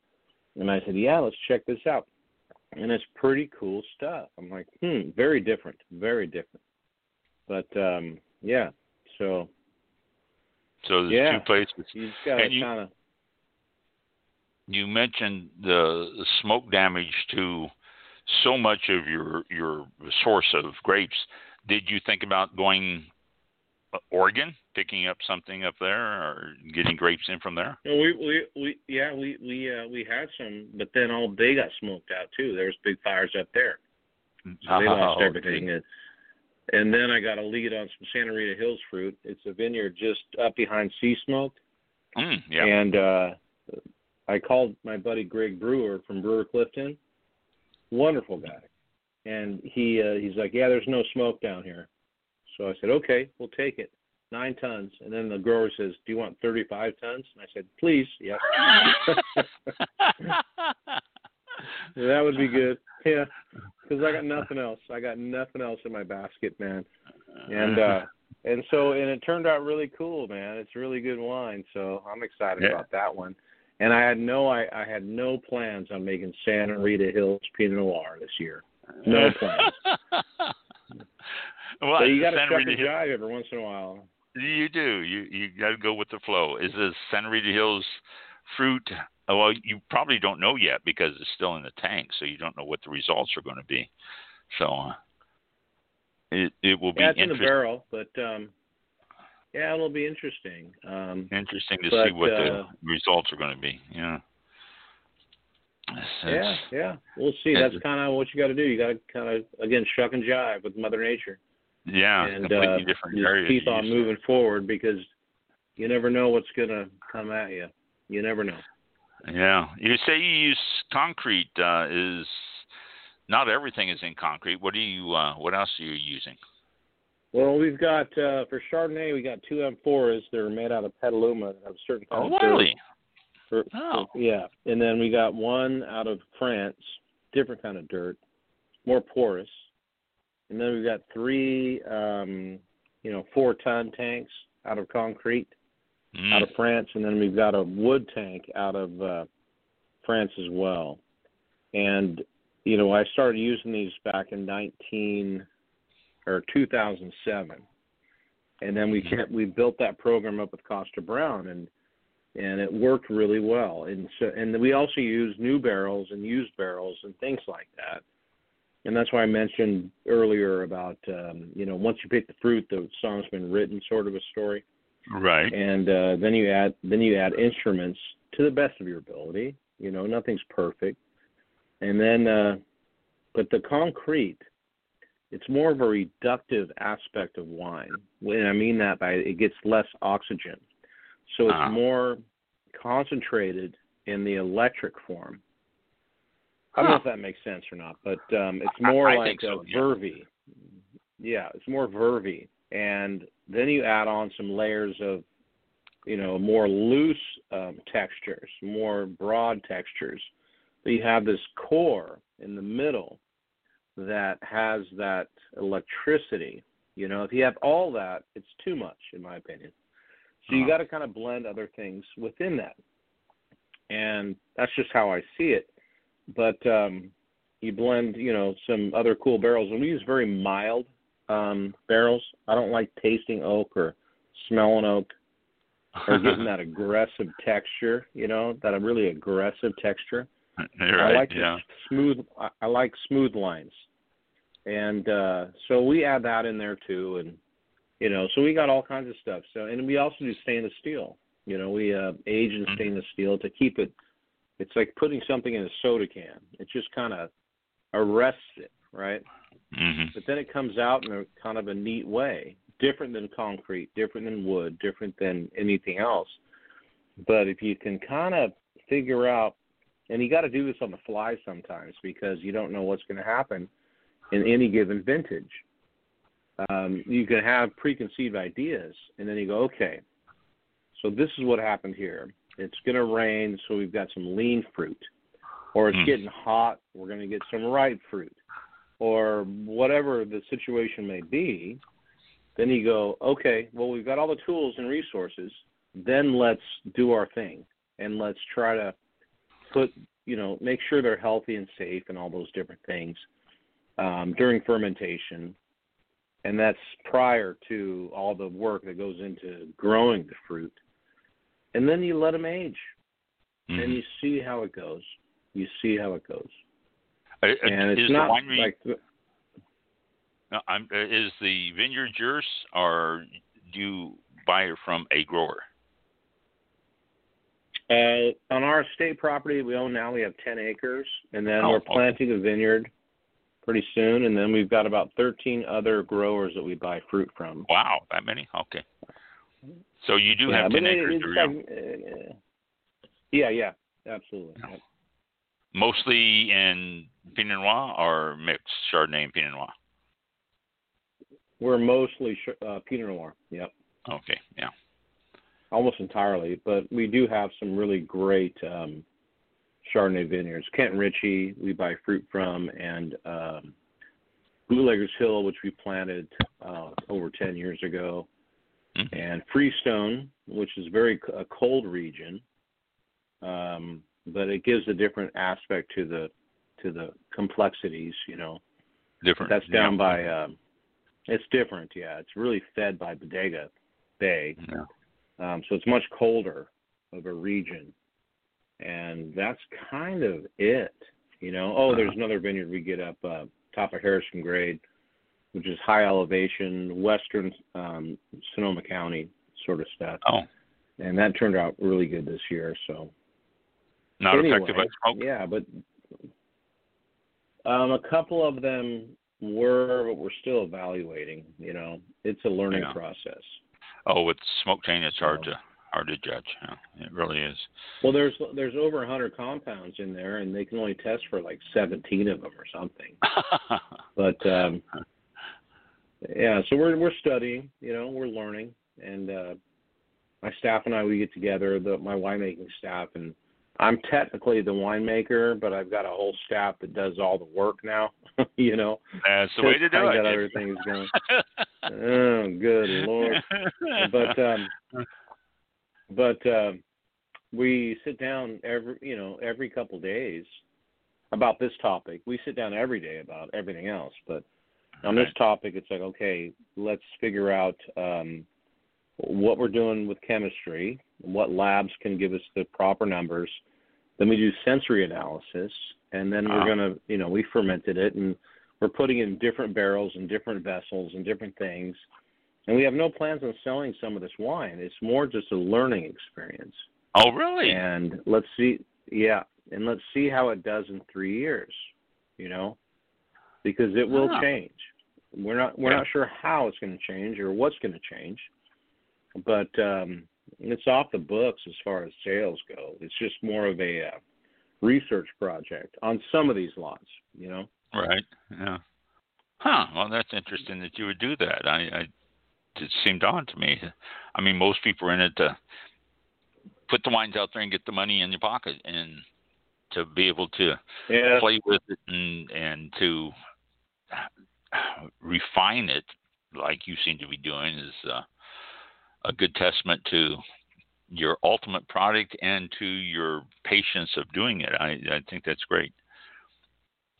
and I said, yeah, let's check this out, and it's pretty cool stuff. I'm like, hmm, very different, very different, but um, yeah, so so there's yeah. two places. you gotta And you- kind of You mentioned the, the smoke damage to so much of your your source of grapes. Did you think about going uh, Oregon, picking up something up there, or getting grapes in from there? No, we we we yeah we we uh, we had some, but then all they got smoked out too. There was big fires up there, so they Oh, lost everything. And, and then I got a lead on some Santa Rita Hills fruit. It's a vineyard just up behind Sea Smoke, Mm, yeah. and uh, I called my buddy Greg Brewer from Brewer Clifton. Wonderful guy, and he uh, he's like, yeah, there's no smoke down here. So I said, okay, we'll take it. Nine tons. And then the grower says, do you want 35 tons? And I said, please, yes. that would be good. Yeah, because I got nothing else. I got nothing else in my basket, man. And uh and so and it turned out really cool, man. It's really good wine, so I'm excited Yeah. about that one. And I had no I, I had no plans on making Santa Rita Hills Pinot Noir this year. No plans. well, so you got to chuck Rita a Hill- jive every once in a while. You do. You you got to go with the flow. Is this Santa Rita Hills fruit? Well, you probably don't know yet because it's still in the tank, so you don't know what the results are going to be. So uh, it it will be Yeah, it's in the barrel, but um yeah, it'll be interesting. Um interesting to but, see what uh, the results are going to be. Yeah. Yeah, yeah. We'll see. That's kind of what you got to do. You got to kind of again shuck and jive with Mother Nature. yeah, and completely uh, different just area. keep on to. moving forward because you never know what's gonna come at you. You never know. Yeah, you say you use concrete. Uh, is not everything is in concrete. What do you? Uh, what else are you using? Well, we've got uh, for Chardonnay, we got two amphoras that are made out of petaluma that have a certain kind Oh, of really? For, Oh. for- yeah, and then we got one out of France, different kind of dirt, more porous. And then we've got three, um, you know, four ton tanks out of concrete Mm. out of France, and then we've got a wood tank out of uh, France as well. And you know, I started using these back in 19 or 2007, and then we kept, we built that program up with Kosta Browne, and and it worked really well. And so and we also use new barrels and used barrels and things like that. And that's why I mentioned earlier about um, you know once you pick the fruit, the song's been written, sort of a story Right. and uh, then you add then you add instruments to the best of your ability. You know, nothing's perfect, and then uh, but the concrete, it's more of a reductive aspect of wine. When I mean that by it gets less oxygen, so it's Ah. more concentrated in the electric form. I don't know if that makes sense or not, but um, it's more I like so, a yeah. verve. Yeah, it's more verve, and then you add on some layers of, you know, more loose um, textures, more broad textures. But you have this core in the middle that has that electricity. You know, if you have all that, it's too much, in my opinion. So you Uh-huh. got to kind of blend other things within that, and that's just how I see it. But um, you blend, you know, some other cool barrels, and we use very mild um, barrels. I don't like tasting oak or smelling oak or getting that aggressive texture. You know, that really aggressive texture. You're I right. like yeah. smooth. I, I like smooth lines, and uh, so we add that in there too, and you know, so we got all kinds of stuff. So, and we also do stainless steel. You know, we uh, age in Mhm. stainless steel to keep it. It's like putting something in a soda can. It just kind of arrests it, right? hmm But then it comes out in a kind of a neat way, different than concrete, different than wood, different than anything else. But if you can kind of figure out, and you got to do this on the fly sometimes because you don't know what's going to happen in any given vintage. Um, you can have preconceived ideas, and then you go, okay, so this is what happened here. It's going to rain, so we've got some lean fruit, or it's Hmm. getting hot, we're going to get some ripe fruit or whatever the situation may be, then you go, okay, well, we've got all the tools and resources. Then let's do our thing and let's try to put, you know, make sure they're healthy and safe and all those different things um, during fermentation. And that's prior to all the work that goes into growing the fruit. And then you let them age Mhm. and you see how it goes. You see how it goes. Uh, uh, And it's is not winery like uh, I'm, uh, is the vineyard yours, or do you buy it from a grower? Uh, on our state property we own now, we have 10 acres, and then Oh, we're okay. planting a vineyard pretty soon, and then we've got about 13 other growers that we buy fruit from. Wow, that many? Okay. So you do yeah, have 10 acres like, uh, yeah, yeah, absolutely. Yeah. Mostly in Pinot Noir or mixed Chardonnay and Pinot Noir? We're mostly uh, Pinot Noir. Yep. Okay, yeah. almost entirely, but we do have some really great um, Chardonnay vineyards. Kent Ritchie, we buy fruit from, and um, Bootleggers Hill, which we planted uh, over 10 years ago, Mhm. and Freestone, which is very a cold region, um, but it gives a different aspect to the to the complexities. You know, Different. that's down yeah. by. Um, it's different, yeah. It's really fed by Bodega Bay. Yeah. Um, so it's much colder of a region. And that's kind of it. You know, oh, there's another vineyard we get up uh, top of Harrison Grade, which is high elevation, western um, Sonoma County sort of stuff. Oh, And that turned out really good this year. So not anyway, affected by smoke? Yeah, but um, a couple of them were, but we're still evaluating. You know, it's a learning Yeah. process. Oh, with smoke taint, it's hard So- to hard to judge. It really is. Well, there's there's over a hundred compounds in there, and they can only test for like 17 of them or something. But um, yeah, so we're we're studying. You know, we're learning, and uh, my staff and I we get together, the my winemaking staff, and I'm technically the winemaker, but I've got a whole staff that does all the work now. you know, That's the way to do I it. got other things going. Oh, good lord! but um but um we sit down every you know every couple days about this topic. We sit down every day about everything else but on this topic it's like okay let's figure out um what we're doing with chemistry what labs can give us the proper numbers. Then we do sensory analysis and then we're going to you know we fermented it and we're putting in different barrels and different vessels and different things and we have no plans on selling some of this wine. It's more just a learning experience. oh, really? And let's see, yeah, and let's see how it does in three years. You know, because it will Ah. change. We're not we're Yeah. not sure how it's going to change or what's going to change, but um, it's off the books as far as sales go. It's just more of a uh, research project on some of these lots. You know. Right. Yeah. Huh. Well, that's interesting that you would do that. I, I it seemed odd to me. I mean, most people are in it to put the wines out there and get the money in your pocket, and to be able to Yeah. play with it and and to refine it like you seem to be doing is uh, a good testament to your ultimate product and to your patience of doing it. I I think that's great.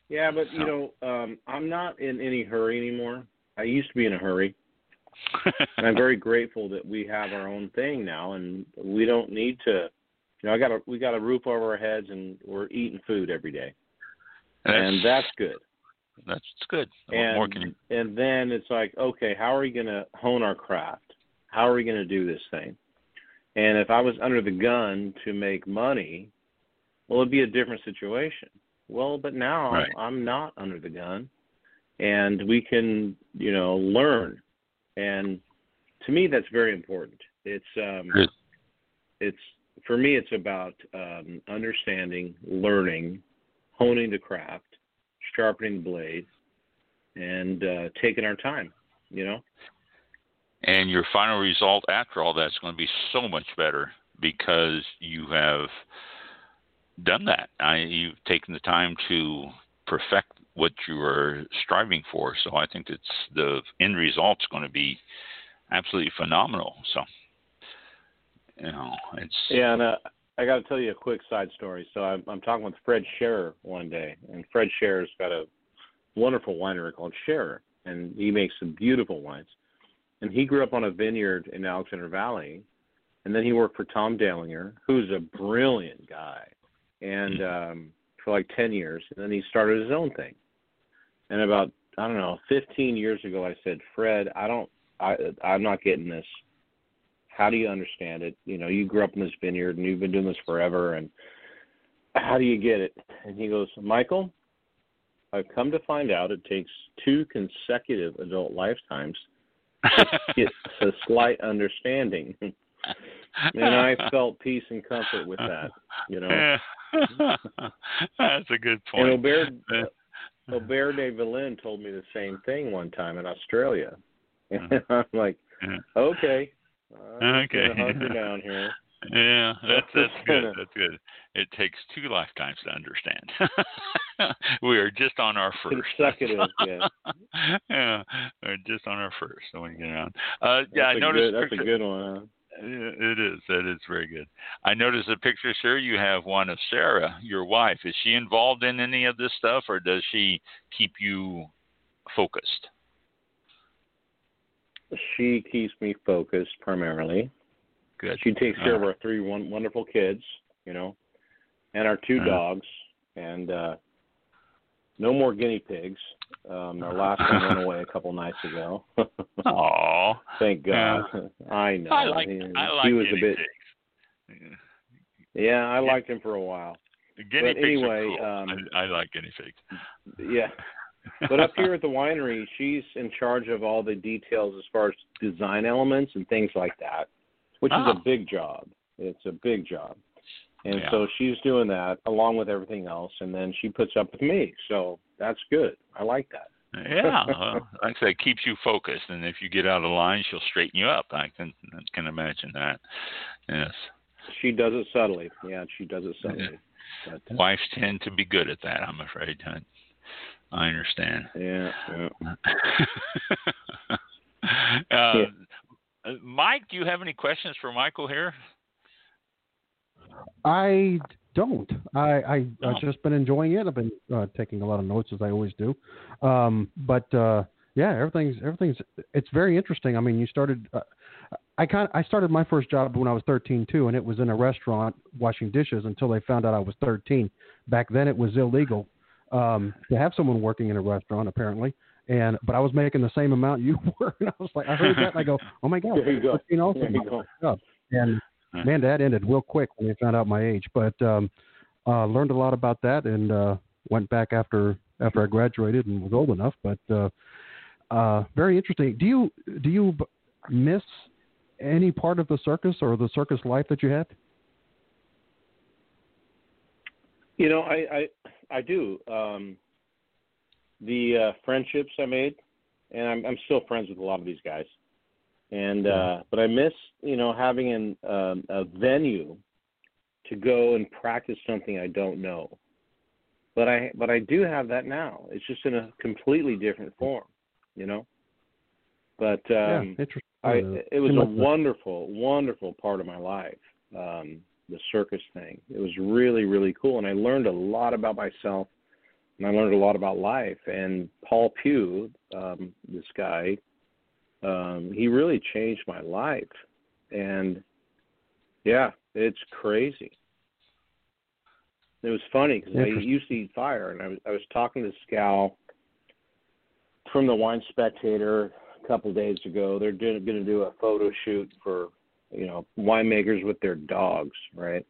Yeah, but you know, um, I'm not in any hurry anymore. I used to be in a hurry, I'm very grateful that we have our own thing now, and we don't need to. You know, I got a we got a roof over our heads, and we're eating food every day, and that's good. that's good. And more can you? and then it's like, okay, how are we going to hone our craft? How are we going to do this thing? And if I was under the gun to make money, well, it'd be a different situation. Well, but now Right. I'm not under the gun, and we can, you know, learn. And to me, that's very important. It's um, it's for me, it's about um, understanding, learning, honing the craft, sharpening the blade, and uh, taking our time. You know. And your final result after all that's going to be so much better because you have done that. I, you've taken the time to perfect what you are striving for. So I think it's the end result's going to be absolutely phenomenal. So, you know, it's Yeah, and uh, I got to tell you a quick side story. So I'm, I'm talking with Fred Scherrer one day, and Fred Scherrer's got a wonderful winery called Scherrer, and he makes some beautiful wines. And he grew up on a vineyard in Alexander Valley, and then he worked for Tom Dehlinger, who's a brilliant guy, and um, for like ten years, and then he started his own thing. And about I don't know, 15 years ago, I said, Fred, I don't I I'm not getting this. How do you understand it? You know, you grew up in this vineyard and you've been doing this forever, and how do you get it? And he goes, Michael, I've come to find out it takes two consecutive adult lifetimes to get a slight understanding. and I felt peace and comfort with that. You know, that's a good point. and Aubert, Aubert de Villaine told me the same thing one time in Australia. And I'm like, okay, I'm Okay. hunker down here. Yeah, that's that's good. That's good. It takes two lifetimes to understand. we are just on our first. Consecutive, yeah. yeah, we're just on our first. So when you get on, uh, yeah, That's I noticed. Good, that's a good one. It is. That is very good. I noticed the pictures here. You have one of Sarah, your wife. Is she involved in any of this stuff, or does she keep you focused? She keeps me focused primarily. Good. She takes care of Uh, our three one, wonderful kids, you know, and our 2 Uh-huh. dogs, and uh no more guinea pigs. Um, our last one went away a couple nights ago. Aw. Thank God. I know. I like. he, I like he was guinea a bit. pigs. Yeah, I Yeah. liked him for a while. Yeah. Guinea But pigs anyway, are cool. um, I, I like guinea pigs. Yeah. But up here at the winery, she's in charge of all the details as far as design elements and things like that, which is Oh. a big job. It's a big job. And Yeah. so she's doing that along with everything else, and then she puts up with me. So that's good. I like that. Yeah, well, like I said, keeps you focused, and if you get out of line, she'll straighten you up. I can I can imagine that. Yes, She does it subtly. Yeah, she does it subtly. But, uh, wives tend to be good at that. I'm afraid. I, I understand. yeah, yeah. uh, Mike, do you have any questions for Michael here? I don't. I, I Oh. I've just been enjoying it. I've been uh, taking a lot of notes as I always do. Um, but uh, yeah, everything's everything's it's very interesting. I mean, you started. Uh, I kind I started my first job when I was 13 too, and it was in a restaurant washing dishes until they found out I was 13. Back then, it was illegal um, to have someone working in a restaurant apparently. And but I was making the same amount you were, and I was like, I heard that, and I go, oh my god, There you go. you know, There you go. and man, that ended real quick when they found out my age. But um, uh, learned a lot about that, and uh, went back after after I graduated and was old enough. But uh, uh, very interesting. Do you do you miss any part of the circus or the circus life that you had? You know, I I, I do. Um, the uh, friendships I made, and I'm I'm still friends with a lot of these guys. And uh, but I miss you know having an um, a venue to go and practice something I don't know. But I but I do have that now. It's just in a completely different form, you know. But yeah, um, interesting. I it was a wonderful, wonderful part of my life. Um, the circus thing. It was really, really cool, and I learned a lot about myself, and I learned a lot about life. And Paul Pugh, um, this guy, um, he really changed my life. And yeah, it's crazy. It was funny because I used to eat fire, and I was I was talking to this gal from the Wine Spectator a couple days ago. They're going to do a photo shoot for you know winemakers with their dogs, right?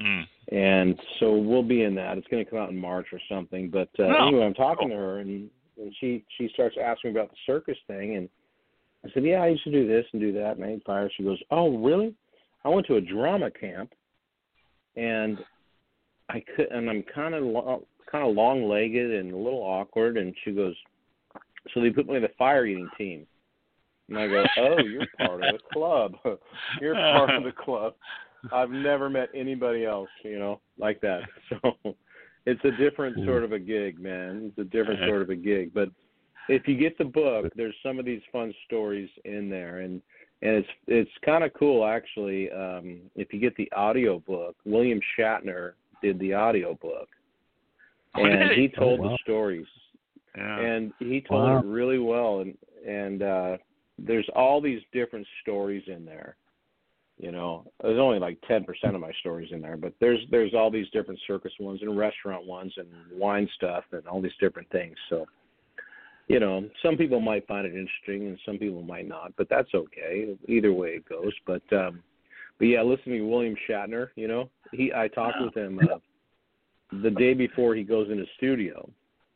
Mm. And so we'll be in that. It's going to come out in March or something. But uh, Oh, anyway, I'm talking to her, and and she she starts asking me about the circus thing, and I said, yeah, I used to do this and do that, and I ate fire. She goes, oh, really? I went to a drama camp, and I could, and I'm kind of lo- kind of long-legged and a little awkward, and she goes, so they put me in the fire eating team. And I go, oh, you're part of the club. you're part of the club. I've never met anybody else, you know, like that. So it's a different hmm. sort of a gig, man. It's a different sort of a gig. But if you get the book, there's some of these fun stories in there, and and it's it's kind of cool actually. Um, if you get the audio book, William Shatner did the audio book, Oh, and he he? told Oh, wow. the stories Yeah. and he told Wow. it really well and and uh there's all these different stories in there you know there's only like 10% of my stories in there but there's there's all these different circus ones and restaurant ones and wine stuff and all these different things so you know, some people might find it interesting and some people might not, but that's okay. Either way it goes. But um but yeah, listening to William Shatner, you know, he I talked with him uh, the day before he goes into studio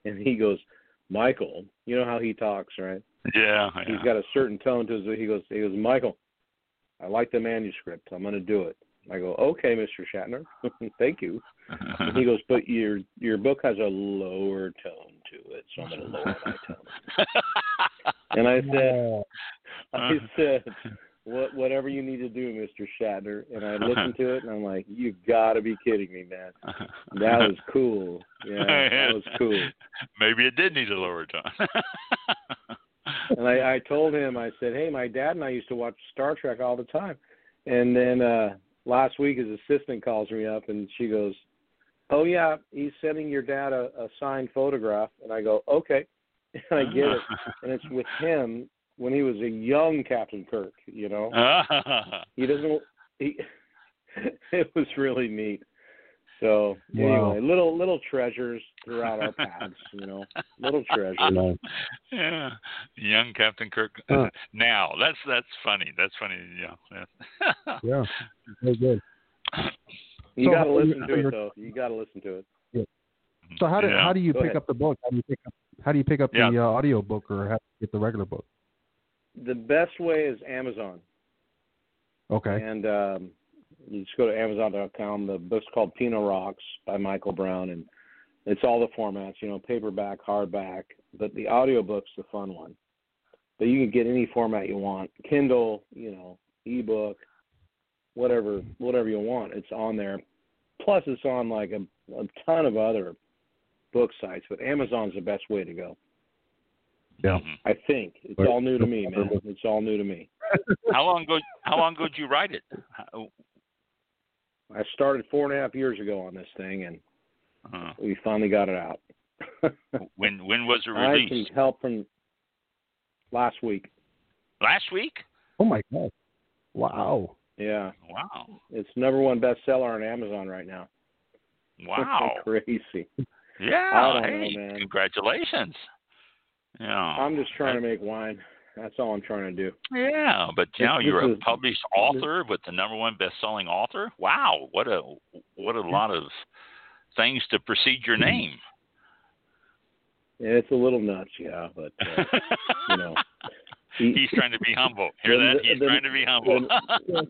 and he goes, Michael, you know how he talks, right? Yeah, yeah. He's got a certain tone to his he goes he goes, Michael, I like the manuscript. I'm gonna do it. I go, Okay, Mr. Shatner, thank you. And he goes, But your your book has a lower tone to it, so I'm gonna lower my tone. And I said I uh-huh. said what whatever you need to do, Mr. Shatner. And I uh-huh. listened to it and I'm like, you've gotta be kidding me, man. Uh-huh. That was cool. Yeah, that was cool. Maybe it did need a lower tone. and I, I told him, I said, Hey, my dad and I used to watch Star Trek all the time. And then uh last week his assistant calls me up and she goes, Oh yeah, he's sending your dad a, a signed photograph and I go, Okay and I get it. And it's with him when he was a young Captain Kirk, you know. he doesn't he it was really neat. So Wow. anyway, little little treasures throughout our paths, you know. Little treasures. yeah, young Captain Kirk. Huh. Now that's that's funny. That's funny. Yeah. yeah. Yeah, very good. You So gotta listen to you're- it though. You gotta listen to it. So how do Yeah. how do you Go pick ahead. up the book? How do you pick up how do you pick up Yeah. the uh, audio book or how do you get the regular book? The best way is Amazon. Okay. And um, you just go to Amazon.com. The book's called Pinot Rocks by Michael Browne, and it's all the formats, you know, paperback, hardback. But the audiobook's the fun one. But you can get any format you want, Kindle, you know, ebook, whatever, whatever you want. It's on there. Plus, it's on like a, a ton of other book sites. But Amazon's the best way to go. Yeah. I think it's all new to me, man. It's all new to me. How long ago? How long ago did you write it? How- I started four and a half years ago on this thing, and uh, we finally got it out. when when was it I had released? some help from last week. Last week. Oh my god. Wow. Yeah, Wow. it's number one bestseller on Amazon right now. Wow. crazy. Yeah. Hey, know, congratulations. Yeah. I'm just trying to make wine. That's all I'm trying to do. Yeah, but you know, this you're a is- published author with the number one best-selling author. Wow, what a what a lot of things to precede your name. Yeah, it's a little nuts, yeah, but uh, you know, he- he's trying to be humble. Hear that? He's the- trying to be humble.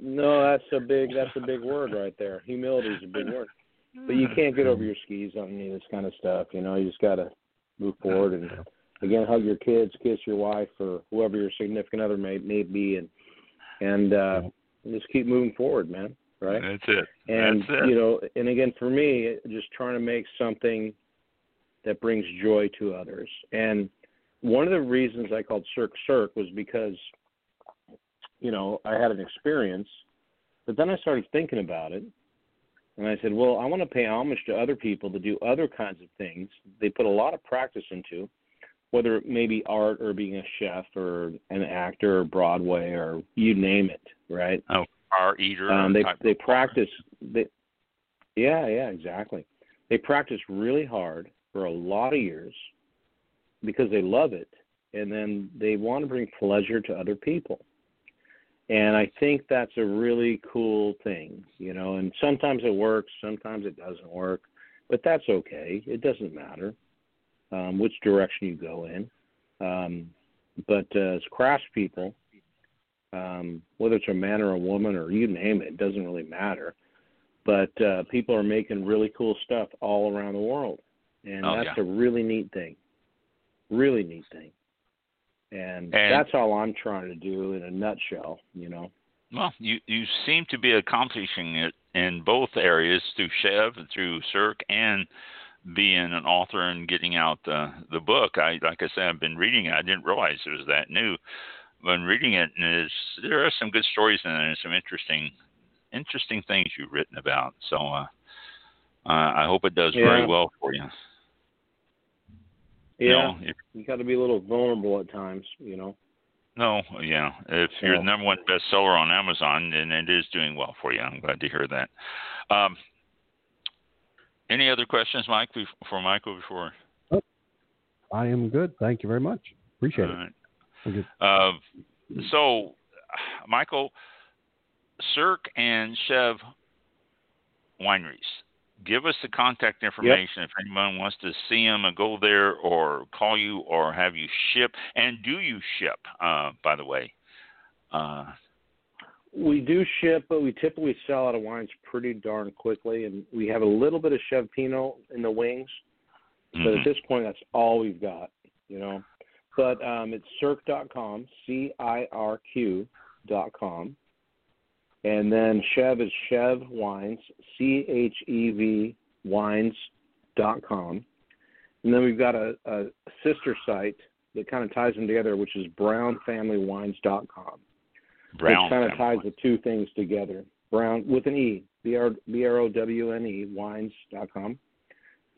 no, that's a big that's a big word right there. Humility is a big word. But you can't get over your skis on any of this kind of stuff. You know, you just got to move forward and again hug your kids, kiss your wife or whoever your significant other may may be, and and uh, just keep moving forward, man. Right? That's it. And That's it. you know, and again for me, just trying to make something that brings joy to others. And one of the reasons I called CIRQ CIRQ was because you know I had an experience, but then I started thinking about it, and I said, well, I want to pay homage to other people to do other kinds of things. They put a lot of practice into, whether it may be art or being a chef or an actor or Broadway or you name it, right? Our eater. Um, they they practice. They, yeah, yeah, exactly. They practice really hard for a lot of years because they love it, and then they want to bring pleasure to other people. And I think that's a really cool thing, you know. And sometimes it works, sometimes it doesn't work, but that's okay. It doesn't matter um, which direction you go in. Um, but uh, as craftspeople, um, whether it's a man or a woman or you name it, it doesn't really matter. But uh, people are making really cool stuff all around the world, and Oh, that's yeah. a really neat thing. Really neat thing. And, And- that's all I'm trying to do in a nutshell, you know. Well, you you seem to be accomplishing it in both areas through Chev and through CIRQ and being an author and getting out the the book. I like I said, I've been reading it. I didn't realize it was that new. When reading it, and it's, there are some good stories in it and some interesting interesting things you've written about. So uh, uh, I hope it does very well for you. Yeah, You know, if, you got to be a little vulnerable at times, you know. no, yeah. If you're So- the number one bestseller on Amazon, then it is doing well for you. I'm glad to hear that. Um, any other questions, Mike, bef- for Michael before? I am good. Thank you very much. Appreciate All it. right. I'm. Uh, so, Michael, CIRQ and Chev wineries. Give us the contact information if anyone wants to see them and go there, or call you, or have you ship. And do you ship? Uh, by the way. Uh, We do ship, but we typically sell out of wines pretty darn quickly, and we have a little bit of Chev Pinot in the wings, but mhm. at this point, that's all we've got. You know, but um, it's cirq.com, c i r q dot com, and then Chev is Chev Wines, c h e v wines dot com, and then we've got a, a sister site that kind of ties them together, which is brownfamilywines.com. Brown which kind of ties the two things together. Brown with an E, B R B R O W N E wines dot com,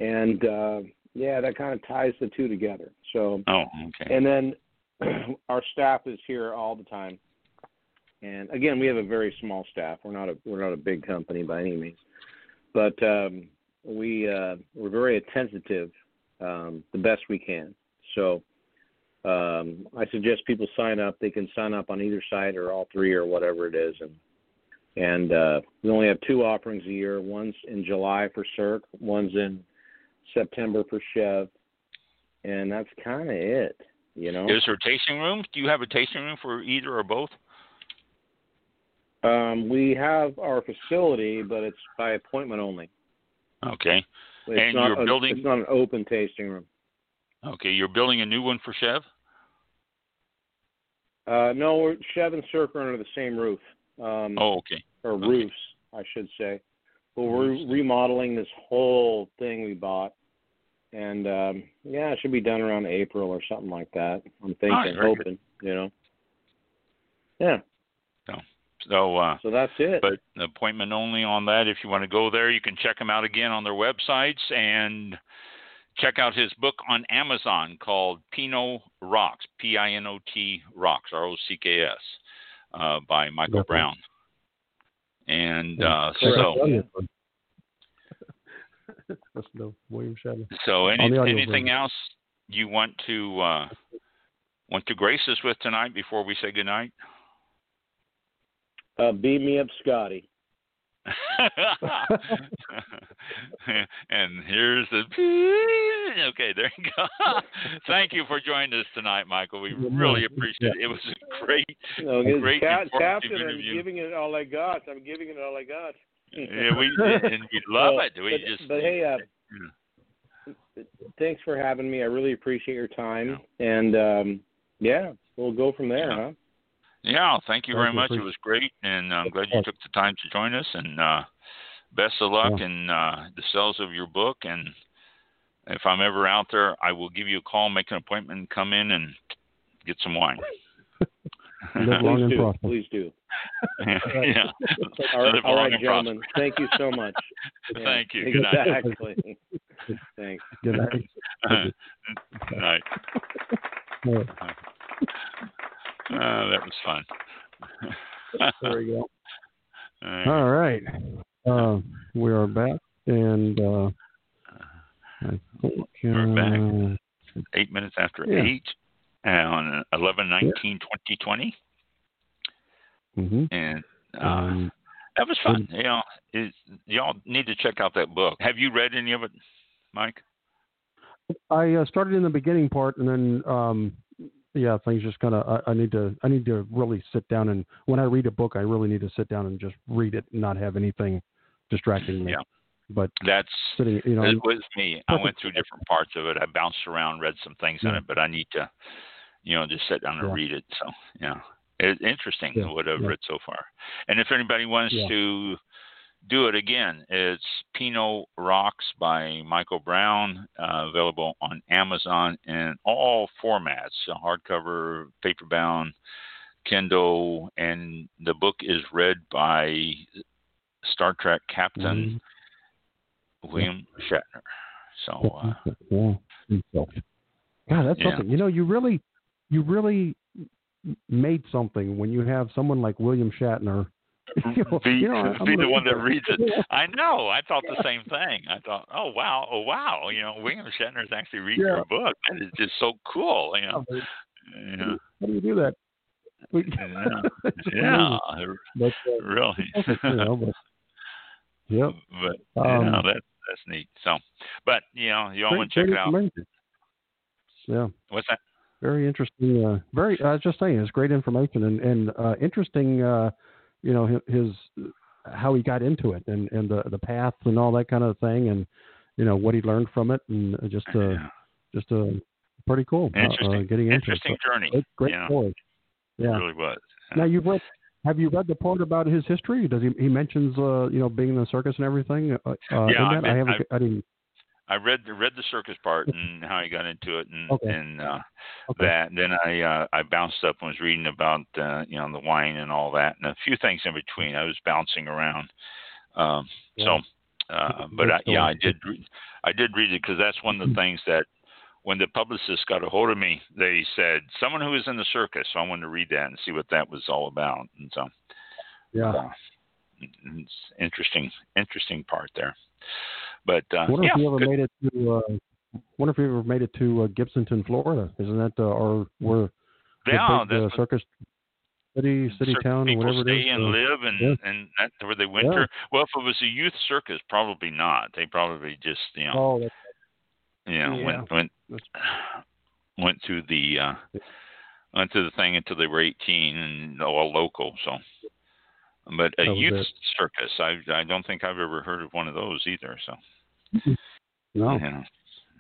and uh, yeah, that kind of ties the two together. So, Oh, okay. and then our staff is here all the time, and again, we have a very small staff. We're not a we're not a big company by any means, but um, we uh, we're very attentive, um, the best we can. So um, I suggest people sign up. They can sign up on either side or all three or whatever it is. And and uh, we only have two offerings a year. One's in July for CIRQ. One's in September for Chev. And that's kind of it. You know. Is there tasting rooms? Do you have a tasting room for either or both? Um, we have our facility, but it's by appointment only. Okay. It's And you're a- building- It's not an open tasting room. Okay. You're building a new one for Chev? Uh, no, we're, Chev and CIRQ are under the same roof. Um, Oh, okay. or Okay. roofs, I should say. But we're Roofs. remodeling this whole thing we bought, and um, yeah, it should be done around April or something like that. I'm thinking, good. hoping, you know. Yeah, So, uh, so that's it. but appointment only on that. If you want to go there, you can check them out again on their websites and check out his book on Amazon called Pinot Rocks, P I N O T Rocks, R O C K S, uh, by Michael Definitely. Browne. And uh, so, Yeah. Listen to William Shatner. so any, On the audio anything version. else you want to uh, want to grace us with tonight before we say goodnight? Uh, beat me up, Scotty. and here's the okay there you go thank you for joining us tonight michael we really appreciate it it was a great No, Great informative Captain, I'm giving it all I got. I'm giving it all I got. yeah, we and we love Well, it we but, just but hey, uh, thanks for having me. I really appreciate your time, and um, yeah, we'll go from there, Yeah. huh? Yeah thank you Thank very you. much it was great and i'm glad you took the time to join us and uh best of luck Yeah. in uh the sales of your book and if i'm ever out there i will give you a call make an appointment and come in and get some wine Live long Please and do. prosper. Please do. yeah. All right, Live all long right and gentlemen. Thank you so much. Yeah, Thank you. Good night. Exactly. Thanks. Good night. Good night. Yeah, Uh, that was fun. there we go. All right. Uh, we are back, and uh, I think We're back. uh, eight minutes after Yeah. eight uh, on 11 19 2020 mhm. and uh, Um, that was fun you know it, y'all need to check out that book have you read any of it mike I uh, started in the beginning part, and then um, yeah, things just kind of. I, I need to. I need to really sit down and when I read a book, I really need to sit down and just read it, and not have anything distracting me. Yeah. But that's sitting, you know, it was me i went through different parts of it i bounced around read some things in Yeah. it but i need to you know just sit down and Yeah. read it so yeah it's interesting what i've read so far and if anybody wants to do it again it's pinot rocks by michael browne uh, available on amazon in all formats hardcover paperbound kindle and the book is read by star trek captain Mhm. william shatner so uh, yeah. God, that's Yeah. something. You know, you really, you really made something when you have someone like William Shatner be, you know, be the one that reads it. I know. I thought the same thing. I thought, oh wow, oh wow. You know, William Shatner is actually reading Yeah. your book. That is just so cool. You know. Yeah. How do you do that? We- Yeah. Yeah. But, uh, Really. you know, but, yep. but Um, yeah, that that's neat. So, but you know, you all want to check it out. Yeah. What's that? Very interesting. Uh, very. I was just saying, it's great information and and uh, interesting. Uh, you know, his, how he got into it and and the the path and all that kind of thing, and you know what he learned from it, and just uh, Yeah. just uh, pretty cool. uh, Interesting. uh, getting into Interesting it. Journey. great, great yeah, story. Yeah. it really was. Now you've read. Have you read the part about his history? Does he he mentions uh you know being in the circus and everything? Uh, uh, Yeah, I've been- I haven't. I've- I didn't. I read the read the circus part and how he got into it, and Okay. and uh, Okay. that. Then I uh, I bounced up and was reading about uh, you know the wine and all that, and a few things in between. I was bouncing around. Um, So, uh, but I, yeah, I did read, I did read it because that's one of the things that when the publicist got a hold of me, they said someone who was in the circus. So I wanted to read that and see what that was all about, and so. Yeah. uh, it's interesting, interesting part there. But uh, Wonder yeah, if you ever good. made it to. Uh, wonder if you ever made it to uh, Gibsonton, Florida. Isn't that uh, or where the yeah, big, uh, circus city, city town, whatever stay it is? and uh, live, and yeah. and that's where they winter. Well, if it was a youth circus, probably not. They probably just you know oh, that's, you know yeah. went went That's- went through the uh went through the thing until they were 18 and all local. So, but a youth it. circus, I I don't think I've ever heard of one of those either. So, no, you know,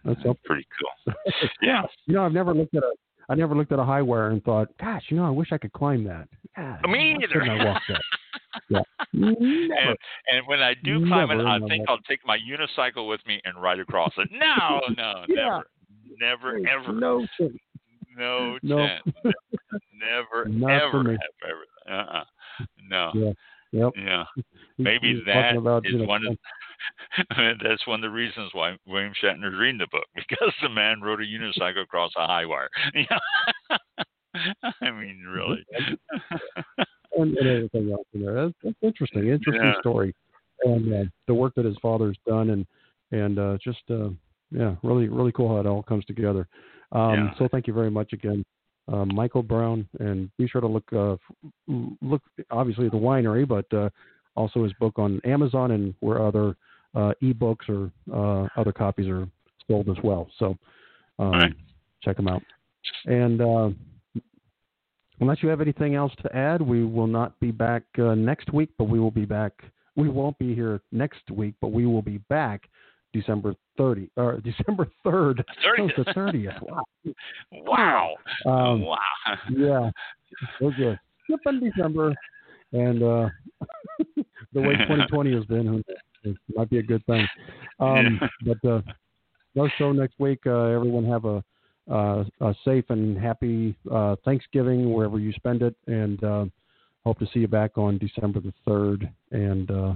that's up. pretty cool. yeah, You know, I've never looked at a. I never looked at a high wire and thought, "Gosh, you know, I wish I could climb that." God, Me either. I walk that? yeah, and and when I do climb it, I think. I'll take my unicycle with me and ride across it. No, no, Yeah. never, never, ever, No chance. no No. chance, never, Not ever, have ever. Uh-uh. No. Yeah. Yep. Yeah. Maybe he's that about, is you know, one of that's one of the reasons why William Shatner's reading the book because the man rode a unicycle across a high wire. I mean, really. and, and everything else in there. That's, that's interesting. Interesting Yeah. story, and uh, the work that his father's done, and and uh, just uh, yeah, really really cool how it all comes together. Um, Yeah. So thank you very much again, uh, Michael Browne, and be sure to look uh, look obviously at the winery, but uh, also his book on Amazon and where other uh, ebooks or uh, other copies are sold as well. So um, Right. check them out. And uh, unless you have anything else to add, we will not be back uh, next week, but we will be back. We won't be here next week, but we will be back December 30 or December 3rd. Oh, it's the 30th. Wow. Wow. Um, wow. yeah. We're good. Skip in December. And uh, the way 2020 has been, it might be a good thing. Um, But uh, no show next week. Uh, everyone have a, uh, a safe and happy uh, Thanksgiving wherever you spend it. And uh, hope to see you back on December the 3rd. And uh,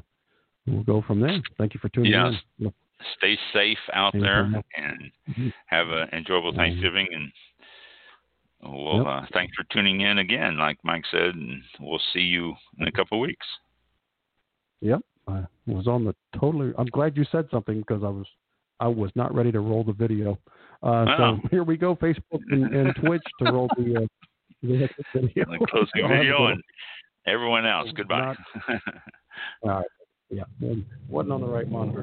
we'll go from there. Thank you for tuning Yes. in. Stay safe out there and Mhm. have an enjoyable. Thanksgiving and well Yep. uh, thanks for tuning in again like Mike said and we'll see you in a couple of weeks. Yep, I was on the totally. I'm glad you said something because I was I was not ready to roll the video. Uh, Wow. So here we go, Facebook and, and Twitch to roll the, uh, the video. The closing I'll have to video and everyone else. Goodbye. All right. Yeah, wasn't on the right monitor.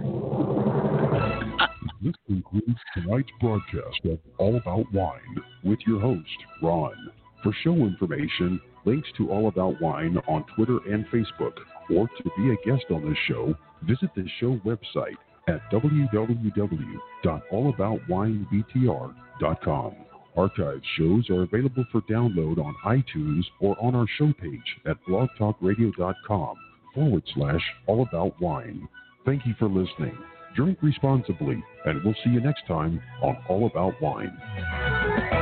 This concludes tonight's broadcast of All About Wine with your host, Ron. For show information, links to All About Wine on Twitter and Facebook, or to be a guest on this show, visit the show website at www.allaboutwinebtr.com. Archived shows are available for download on iTunes or on our show page at blogtalkradio.com forward slash all about wine. Thank you for listening. Drink responsibly, and we'll see you next time on All About Wine.